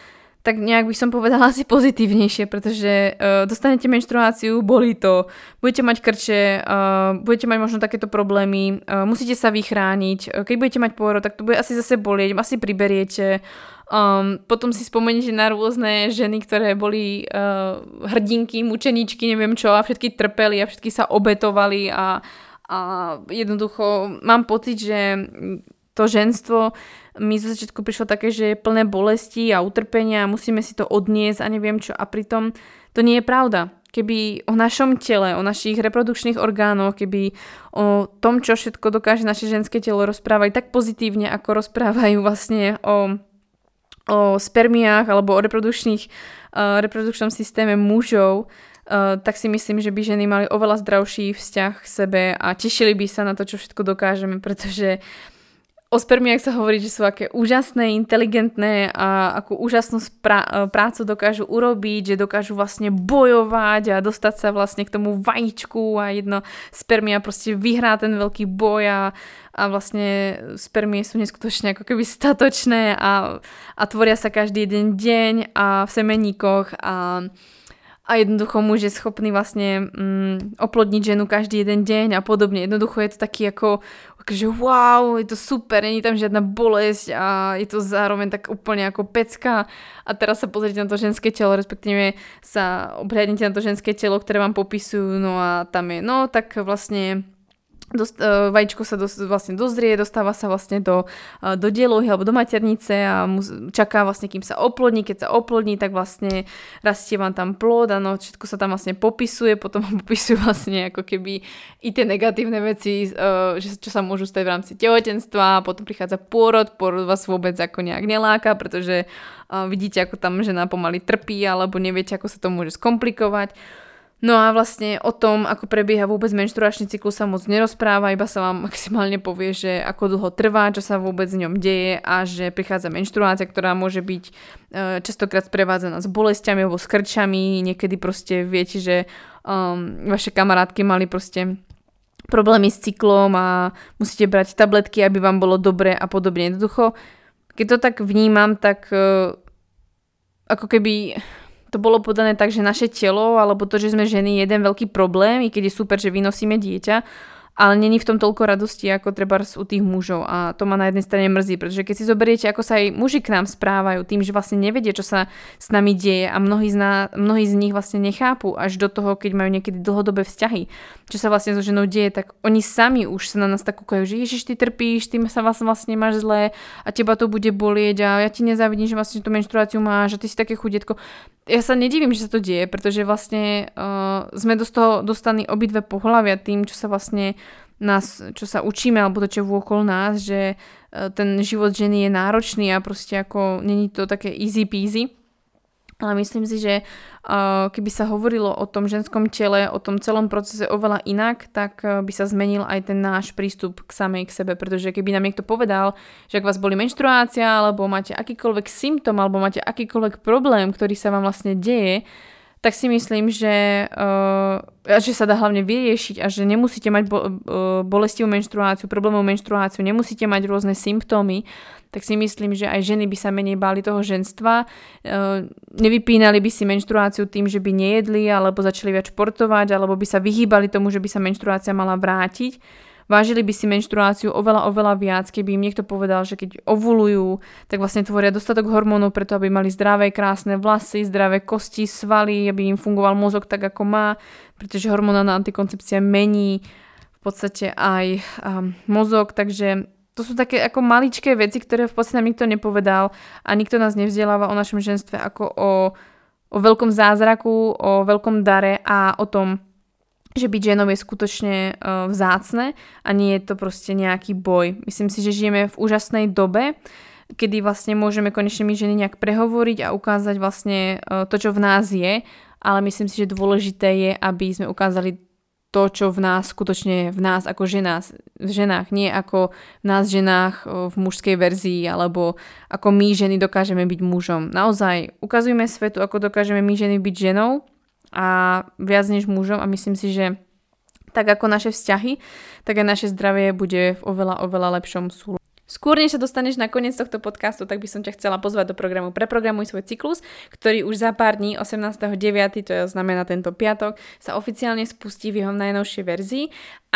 tak nejak by som povedala asi pozitívnejšie, pretože uh, dostanete menštruáciu, bolí to, budete mať krče, uh, budete mať možno takéto problémy, uh, musíte sa vychrániť, keď budete mať pôrod, tak to bude asi zase bolieť, asi priberiete, um, potom si spomeniete na rôzne ženy, ktoré boli uh, hrdinky, mučeničky, neviem čo a všetky trpeli a všetky sa obetovali a, a jednoducho mám pocit, že to ženstvo mi zo začiatku prišlo také, že je plné bolesti a utrpenia a musíme si to odniesť a neviem čo. A pritom to nie je pravda. Keby o našom tele, o našich reprodukčných orgánoch, keby o tom, čo všetko dokáže naše ženské telo rozprávať tak pozitívne, ako rozprávajú vlastne o o spermiách alebo o reprodukčných, uh, reprodukčnom systéme mužov, uh, tak si myslím, že by ženy mali oveľa zdravší vzťah k sebe a tešili by sa na to, čo všetko dokážeme, pretože o spermiách sa hovorí, že sú aké úžasné, inteligentné a akú úžasnú sprá- prácu dokážu urobiť, že dokážu vlastne bojovať a dostať sa vlastne k tomu vajíčku a jedno spermia proste vyhrá ten veľký boj a, a vlastne spermie sú neskutočne ako keby statočné a, a tvoria sa každý jeden deň a v semeníkoch a, a jednoducho muž je schopný vlastne mm, oplodniť ženu každý jeden deň a podobne. Jednoducho je to taký ako, že wow, je to super, není tam žiadna bolesť a je to zároveň tak úplne ako pecka. A teraz sa pozrite na to ženské telo, respektíve sa obhľadnite na to ženské telo, ktoré vám popisujú, no a tam je, no tak vlastne Dost, uh, vajíčko sa dos, vlastne dozrie, dostáva sa vlastne do, uh, do dielohy alebo do maternice a mu, čaká vlastne, kým sa oplodní. Keď sa oplodní, tak vlastne rastie vám tam plod, no všetko sa tam vlastne popisuje, potom popisujú vlastne ako keby i tie negatívne veci, uh, že, čo sa môžu stať v rámci tehotenstva, potom prichádza pôrod, pôrod vás vôbec ako nejak neláka, pretože vidíte, ako tam žena pomaly trpí alebo neviete, ako sa to môže skomplikovať. No a vlastne o tom, ako prebieha vôbec menštruačný cyklus sa moc nerozpráva, iba sa vám maximálne povie, že ako dlho trvá, čo sa vôbec v ňom deje a že prichádza menštruácia, ktorá môže byť e, častokrát sprevádzaná s bolestiami alebo s krčami, niekedy proste viete, že um, vaše kamarátky mali proste problémy s cyklom a musíte brať tabletky, aby vám bolo dobre a podobne. Jednoducho, keď to tak vnímam, tak uh, ako keby to bolo podané tak, že naše telo alebo to, že sme ženy, je jeden veľký problém, i keď je super, že vynosíme dieťa, ale není v tom toľko radosti ako treba u tých mužov a to ma na jednej strane mrzí, pretože keď si zoberiete, ako sa aj muži k nám správajú, tým, že vlastne nevedia, čo sa s nami deje a mnohí z, mnohí z nich vlastne nechápu až do toho, keď majú niekedy dlhodobé vzťahy, čo sa vlastne so ženou deje, tak oni sami už sa na nás tak kúkajú, že ježiš, ty trpíš, ty sa vlastne, máš zlé a teba to bude bolieť a ja ti nezávidím, že vlastne tú menštruáciu máš a ty si také chudetko. Ja sa nedivím, že sa to deje, pretože vlastne uh, sme do toho dostaní obidve pohľavia tým, čo sa vlastne nás, čo sa učíme, alebo to, čo je vôkol nás, že e, ten život ženy je náročný a proste ako není to také easy peasy. Ale myslím si, že uh, keby sa hovorilo o tom ženskom tele, o tom celom procese oveľa inak, tak uh, by sa zmenil aj ten náš prístup k samej k sebe, pretože keby nám niekto povedal, že ak vás boli menštruácia, alebo máte akýkoľvek symptom, alebo máte akýkoľvek problém, ktorý sa vám vlastne deje, tak si myslím, že, uh, že sa dá hlavne vyriešiť a že nemusíte mať bo, uh, bolestivú menštruáciu, problémovú menštruáciu, nemusíte mať rôzne symptómy, tak si myslím, že aj ženy by sa menej báli toho ženstva, uh, nevypínali by si menštruáciu tým, že by nejedli alebo začali viac športovať, alebo by sa vyhýbali tomu, že by sa menštruácia mala vrátiť vážili by si menštruáciu oveľa, oveľa viac, keby im niekto povedal, že keď ovulujú, tak vlastne tvoria dostatok hormónov preto, aby mali zdravé, krásne vlasy, zdravé kosti, svaly, aby im fungoval mozog tak, ako má, pretože hormonálna antikoncepcia mení v podstate aj um, mozog, takže to sú také ako maličké veci, ktoré v podstate nám nikto nepovedal a nikto nás nevzdeláva o našom ženstve ako o, o veľkom zázraku, o veľkom dare a o tom, že byť ženou je skutočne uh, vzácne a nie je to proste nejaký boj. Myslím si, že žijeme v úžasnej dobe, kedy vlastne môžeme konečne my ženy nejak prehovoriť a ukázať vlastne uh, to, čo v nás je, ale myslím si, že dôležité je, aby sme ukázali to, čo v nás skutočne je v nás ako ženách, v ženách, nie ako v nás ženách v mužskej verzii, alebo ako my ženy dokážeme byť mužom. Naozaj, ukazujme svetu, ako dokážeme my ženy byť ženou a viac než mužom a myslím si, že tak ako naše vzťahy, tak aj naše zdravie bude v oveľa, oveľa lepšom súlade. Skôr než sa dostaneš na koniec tohto podcastu, tak by som ťa chcela pozvať do programu Preprogramuj svoj cyklus, ktorý už za pár dní, 18.9., to je znamená tento piatok, sa oficiálne spustí v jeho najnovšej verzii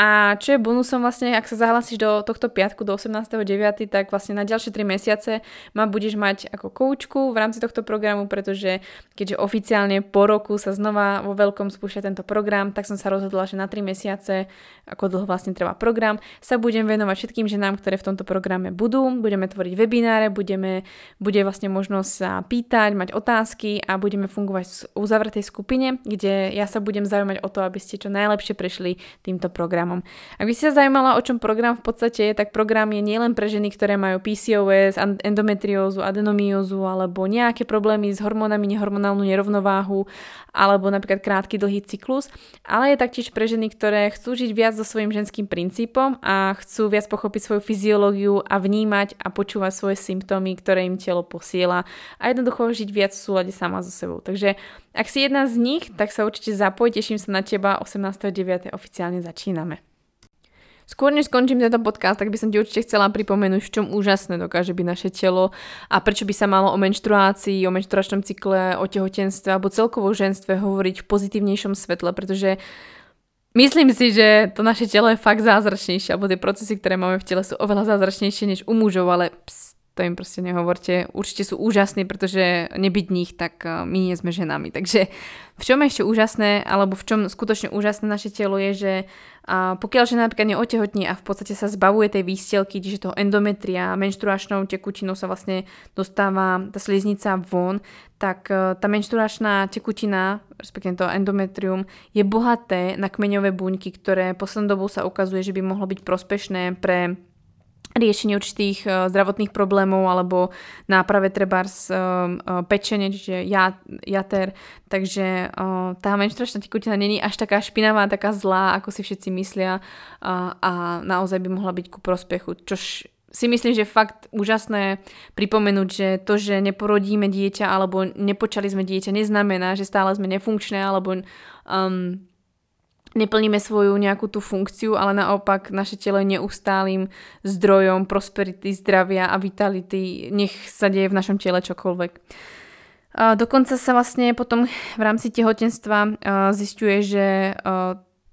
a čo je bonusom vlastne, ak sa zahlasíš do tohto piatku, do 18.9., tak vlastne na ďalšie 3 mesiace ma budeš mať ako koučku v rámci tohto programu, pretože keďže oficiálne po roku sa znova vo veľkom spúšťa tento program, tak som sa rozhodla, že na 3 mesiace, ako dlho vlastne trvá program, sa budem venovať všetkým ženám, ktoré v tomto programe budú. Budeme tvoriť webináre, budeme, bude vlastne možnosť sa pýtať, mať otázky a budeme fungovať v uzavretej skupine, kde ja sa budem zaujímať o to, aby ste čo najlepšie prešli týmto programom programom. Ak by si sa zaujímala, o čom program v podstate je, tak program je nielen pre ženy, ktoré majú PCOS, endometriózu, adenomiózu alebo nejaké problémy s hormónami, nehormonálnu nerovnováhu alebo napríklad krátky dlhý cyklus, ale je taktiež pre ženy, ktoré chcú žiť viac so svojím ženským princípom a chcú viac pochopiť svoju fyziológiu a vnímať a počúvať svoje symptómy, ktoré im telo posiela a jednoducho žiť viac v súlade sama so sebou. Takže ak si jedna z nich, tak sa určite zapoj, teším sa na teba, 18.9. oficiálne začíname. Skôr než skončím tento podcast, tak by som ti určite chcela pripomenúť, v čom úžasné dokáže byť naše telo a prečo by sa malo o menštruácii, o menštruačnom cykle, o tehotenstve alebo celkovo ženstve hovoriť v pozitívnejšom svetle, pretože Myslím si, že to naše telo je fakt zázračnejšie, alebo tie procesy, ktoré máme v tele sú oveľa zázračnejšie než u mužov, ale ps, to im proste nehovorte. Určite sú úžasní, pretože nebyť nich, tak eh, my nie sme ženami. Takže v čom ešte úžasné, alebo v čom skutočne úžasné naše telo je, že a pokiaľ žena napríklad neotehotní a v podstate sa zbavuje tej výstelky, čiže toho endometria, menštruačnou tekutinou sa vlastne dostáva tá sliznica von, tak eh, tá menštruačná tekutina, respektíve to endometrium, je bohaté na kmeňové buňky, ktoré poslednou dobou sa ukazuje, že by mohlo byť prospešné pre riešenie určitých uh, zdravotných problémov alebo náprave z uh, uh, pečenie, čiže jater. Takže tá menštruačná tekutina není až taká špinavá, taká zlá, ako si všetci myslia a naozaj by mohla byť ku prospechu, čož si myslím, že fakt úžasné pripomenúť, že to, že neporodíme dieťa alebo nepočali sme dieťa, neznamená, že stále sme nefunkčné alebo um, neplníme svoju nejakú tú funkciu, ale naopak naše telo je neustálým zdrojom prosperity, zdravia a vitality, nech sa deje v našom tele čokoľvek. Dokonca sa vlastne potom v rámci tehotenstva zistuje, že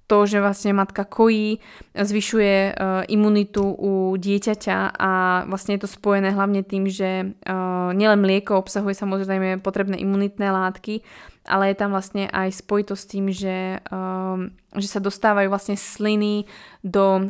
to, že vlastne matka kojí, zvyšuje uh, imunitu u dieťaťa a vlastne je to spojené hlavne tým, že uh, nielen mlieko obsahuje samozrejme potrebné imunitné látky, ale je tam vlastne aj spojitosť s tým, že, uh, že sa dostávajú vlastne sliny do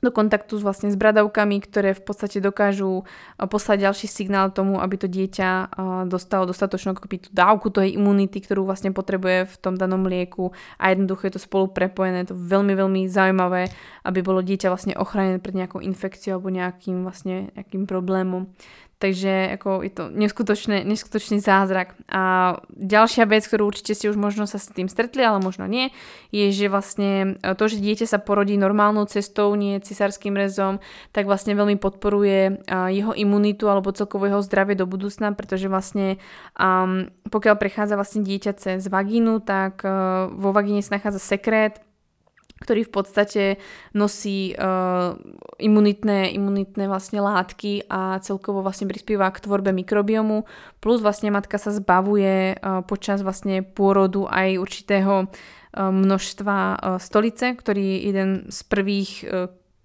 do kontaktu s, vlastne s bradavkami, ktoré v podstate dokážu eh, poslať ďalší signál tomu, aby to dieťa eh, dostalo dostatočnú tú dávku tej imunity, ktorú vlastne potrebuje v tom danom lieku a jednoducho je to spolu prepojené. Je to veľmi, veľmi zaujímavé, aby bolo dieťa vlastne ochránené pred nejakou infekciou alebo nejakým vlastne nejakým problémom. Takže ako je to neskutočný, neskutočný zázrak. A ďalšia vec, ktorú určite ste už možno sa s tým stretli, ale možno nie, je, že vlastne to, že dieťa sa porodí normálnou cestou, nie cisárským rezom, tak vlastne veľmi podporuje jeho imunitu alebo celkovo jeho zdravie do budúcna, pretože vlastne um, pokiaľ prechádza vlastne dieťa cez vagínu, tak uh, vo vagíne sa nachádza sekret, ktorý v podstate nosí uh, imunitné, imunitné vlastne látky a celkovo vlastne prispieva k tvorbe mikrobiomu, plus vlastne matka sa zbavuje uh, počas vlastne pôrodu aj určitého uh, množstva stolice, ktorý je jeden z prvých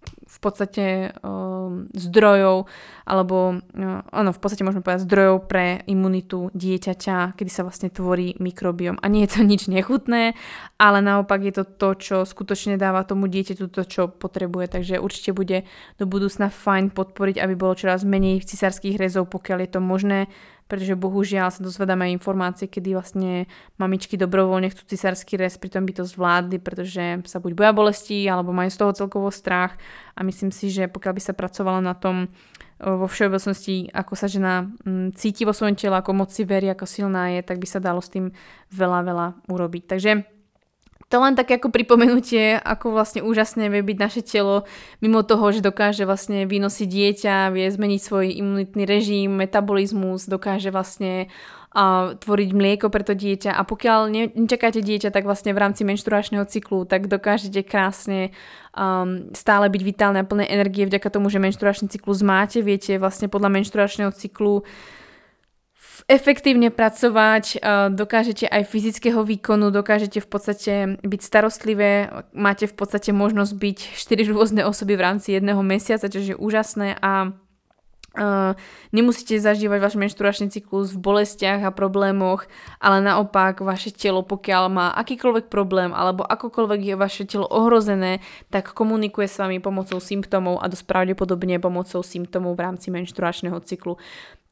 v podstate um, zdrojov, alebo uh, áno, v podstate môžeme povedať zdrojov pre imunitu dieťaťa, kedy sa vlastne tvorí mikrobiom. A nie je to nič nechutné, ale naopak je to to, čo skutočne dáva tomu dieťaťu to, čo potrebuje. Takže určite bude do budúcna fajn podporiť, aby bolo čoraz menej cisárskych rezov, pokiaľ je to možné pretože bohužiaľ sa dozvedáme informácie, kedy vlastne mamičky dobrovoľne chcú cisársky rez, pritom by to zvládli, pretože sa buď boja bolesti, alebo majú z toho celkovo strach a myslím si, že pokiaľ by sa pracovala na tom vo všeobecnosti, ako sa žena cíti vo svojom tele, ako moc si verí, ako silná je, tak by sa dalo s tým veľa, veľa urobiť. Takže to len také ako pripomenutie, ako vlastne úžasné vie byť naše telo, mimo toho, že dokáže vlastne vynosiť dieťa, vie zmeniť svoj imunitný režim, metabolizmus, dokáže vlastne uh, tvoriť mlieko pre to dieťa. A pokiaľ ne, nečakáte dieťa, tak vlastne v rámci menštruačného cyklu, tak dokážete krásne um, stále byť vitálne a plné energie vďaka tomu, že menštruačný cyklus máte, viete vlastne podľa menštruačného cyklu efektívne pracovať, dokážete aj fyzického výkonu, dokážete v podstate byť starostlivé, máte v podstate možnosť byť 4 rôzne osoby v rámci jedného mesiaca, čo je úžasné a nemusíte zažívať váš menštruačný cyklus v bolestiach a problémoch, ale naopak vaše telo, pokiaľ má akýkoľvek problém alebo akokoľvek je vaše telo ohrozené, tak komunikuje s vami pomocou symptómov a dosť pravdepodobne pomocou symptómov v rámci menštruačného cyklu.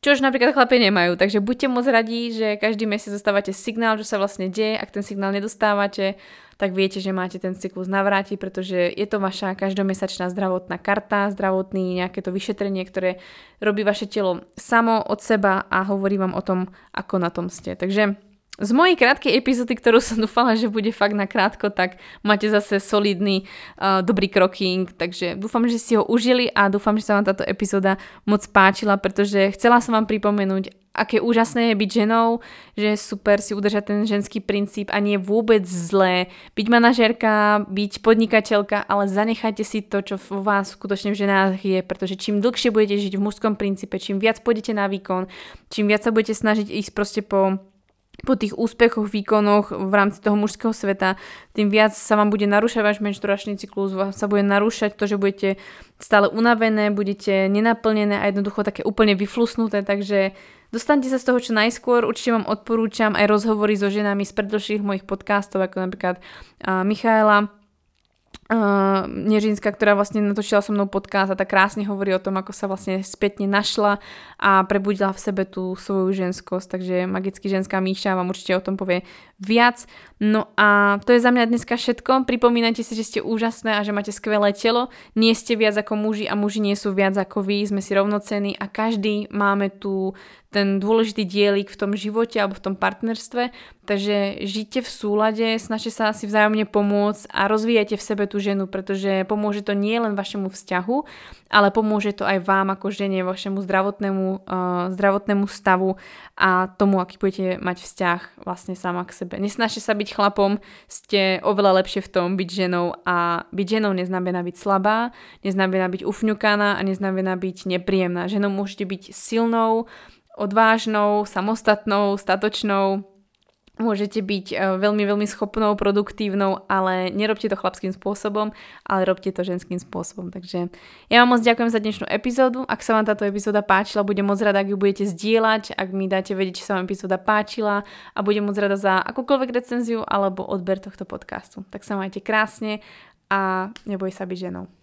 Čož napríklad chlapie nemajú. Takže buďte moc radí, že každý mesiac dostávate signál, čo sa vlastne deje. Ak ten signál nedostávate, tak viete, že máte ten cyklus navrátiť, pretože je to vaša každomesačná zdravotná karta, zdravotný nejaké to vyšetrenie, ktoré robí vaše telo samo od seba a hovorí vám o tom, ako na tom ste. Takže z mojej krátkej epizódy, ktorú som dúfala, že bude fakt na krátko, tak máte zase solidný, uh, dobrý kroking, takže dúfam, že si ho užili a dúfam, že sa vám táto epizóda moc páčila, pretože chcela som vám pripomenúť, aké úžasné je byť ženou, že je super si udržať ten ženský princíp a nie je vôbec zlé. Byť manažerka, byť podnikateľka, ale zanechajte si to, čo vo vás skutočne v ženách je, pretože čím dlhšie budete žiť v mužskom princípe, čím viac pôjdete na výkon, čím viac sa budete snažiť ísť proste po po tých úspechoch, výkonoch v rámci toho mužského sveta, tým viac sa vám bude narúšať váš menšturačný cyklus, vám sa bude narúšať to, že budete stále unavené, budete nenaplnené a jednoducho také úplne vyflusnuté, takže dostanete sa z toho čo najskôr, určite vám odporúčam aj rozhovory so ženami z predlžších mojich podcastov, ako napríklad uh, Michaela, uh, Nežinska, ktorá vlastne natočila so mnou podcast a tak krásne hovorí o tom, ako sa vlastne spätne našla a prebudila v sebe tú svoju ženskosť, takže magicky ženská Míša vám určite o tom povie viac. No a to je za mňa dneska všetko. Pripomínajte si, že ste úžasné a že máte skvelé telo. Nie ste viac ako muži a muži nie sú viac ako vy. Sme si rovnocení a každý máme tu ten dôležitý dielik v tom živote alebo v tom partnerstve. Takže žite v súlade, snažte sa si vzájomne pomôcť a rozvíjajte v sebe tú ženu, pretože pomôže to nie len vašemu vzťahu, ale pomôže to aj vám ako žene, vašemu zdravotnému, uh, zdravotnému stavu a tomu, aký budete mať vzťah vlastne sama k sebe. Nesnažte sa byť chlapom, ste oveľa lepšie v tom byť ženou a byť ženou neznamená byť slabá, neznamená byť ufňukaná a neznamená byť nepríjemná. Ženou môžete byť silnou, odvážnou, samostatnou, statočnou, Môžete byť e, veľmi, veľmi schopnou, produktívnou, ale nerobte to chlapským spôsobom, ale robte to ženským spôsobom. Takže ja vám moc ďakujem za dnešnú epizódu. Ak sa vám táto epizóda páčila, budem moc rada, ak ju budete zdieľať, ak mi dáte vedieť, či sa vám epizóda páčila a budem moc rada za akúkoľvek recenziu alebo odber tohto podcastu. Tak sa majte krásne a neboj sa byť ženou.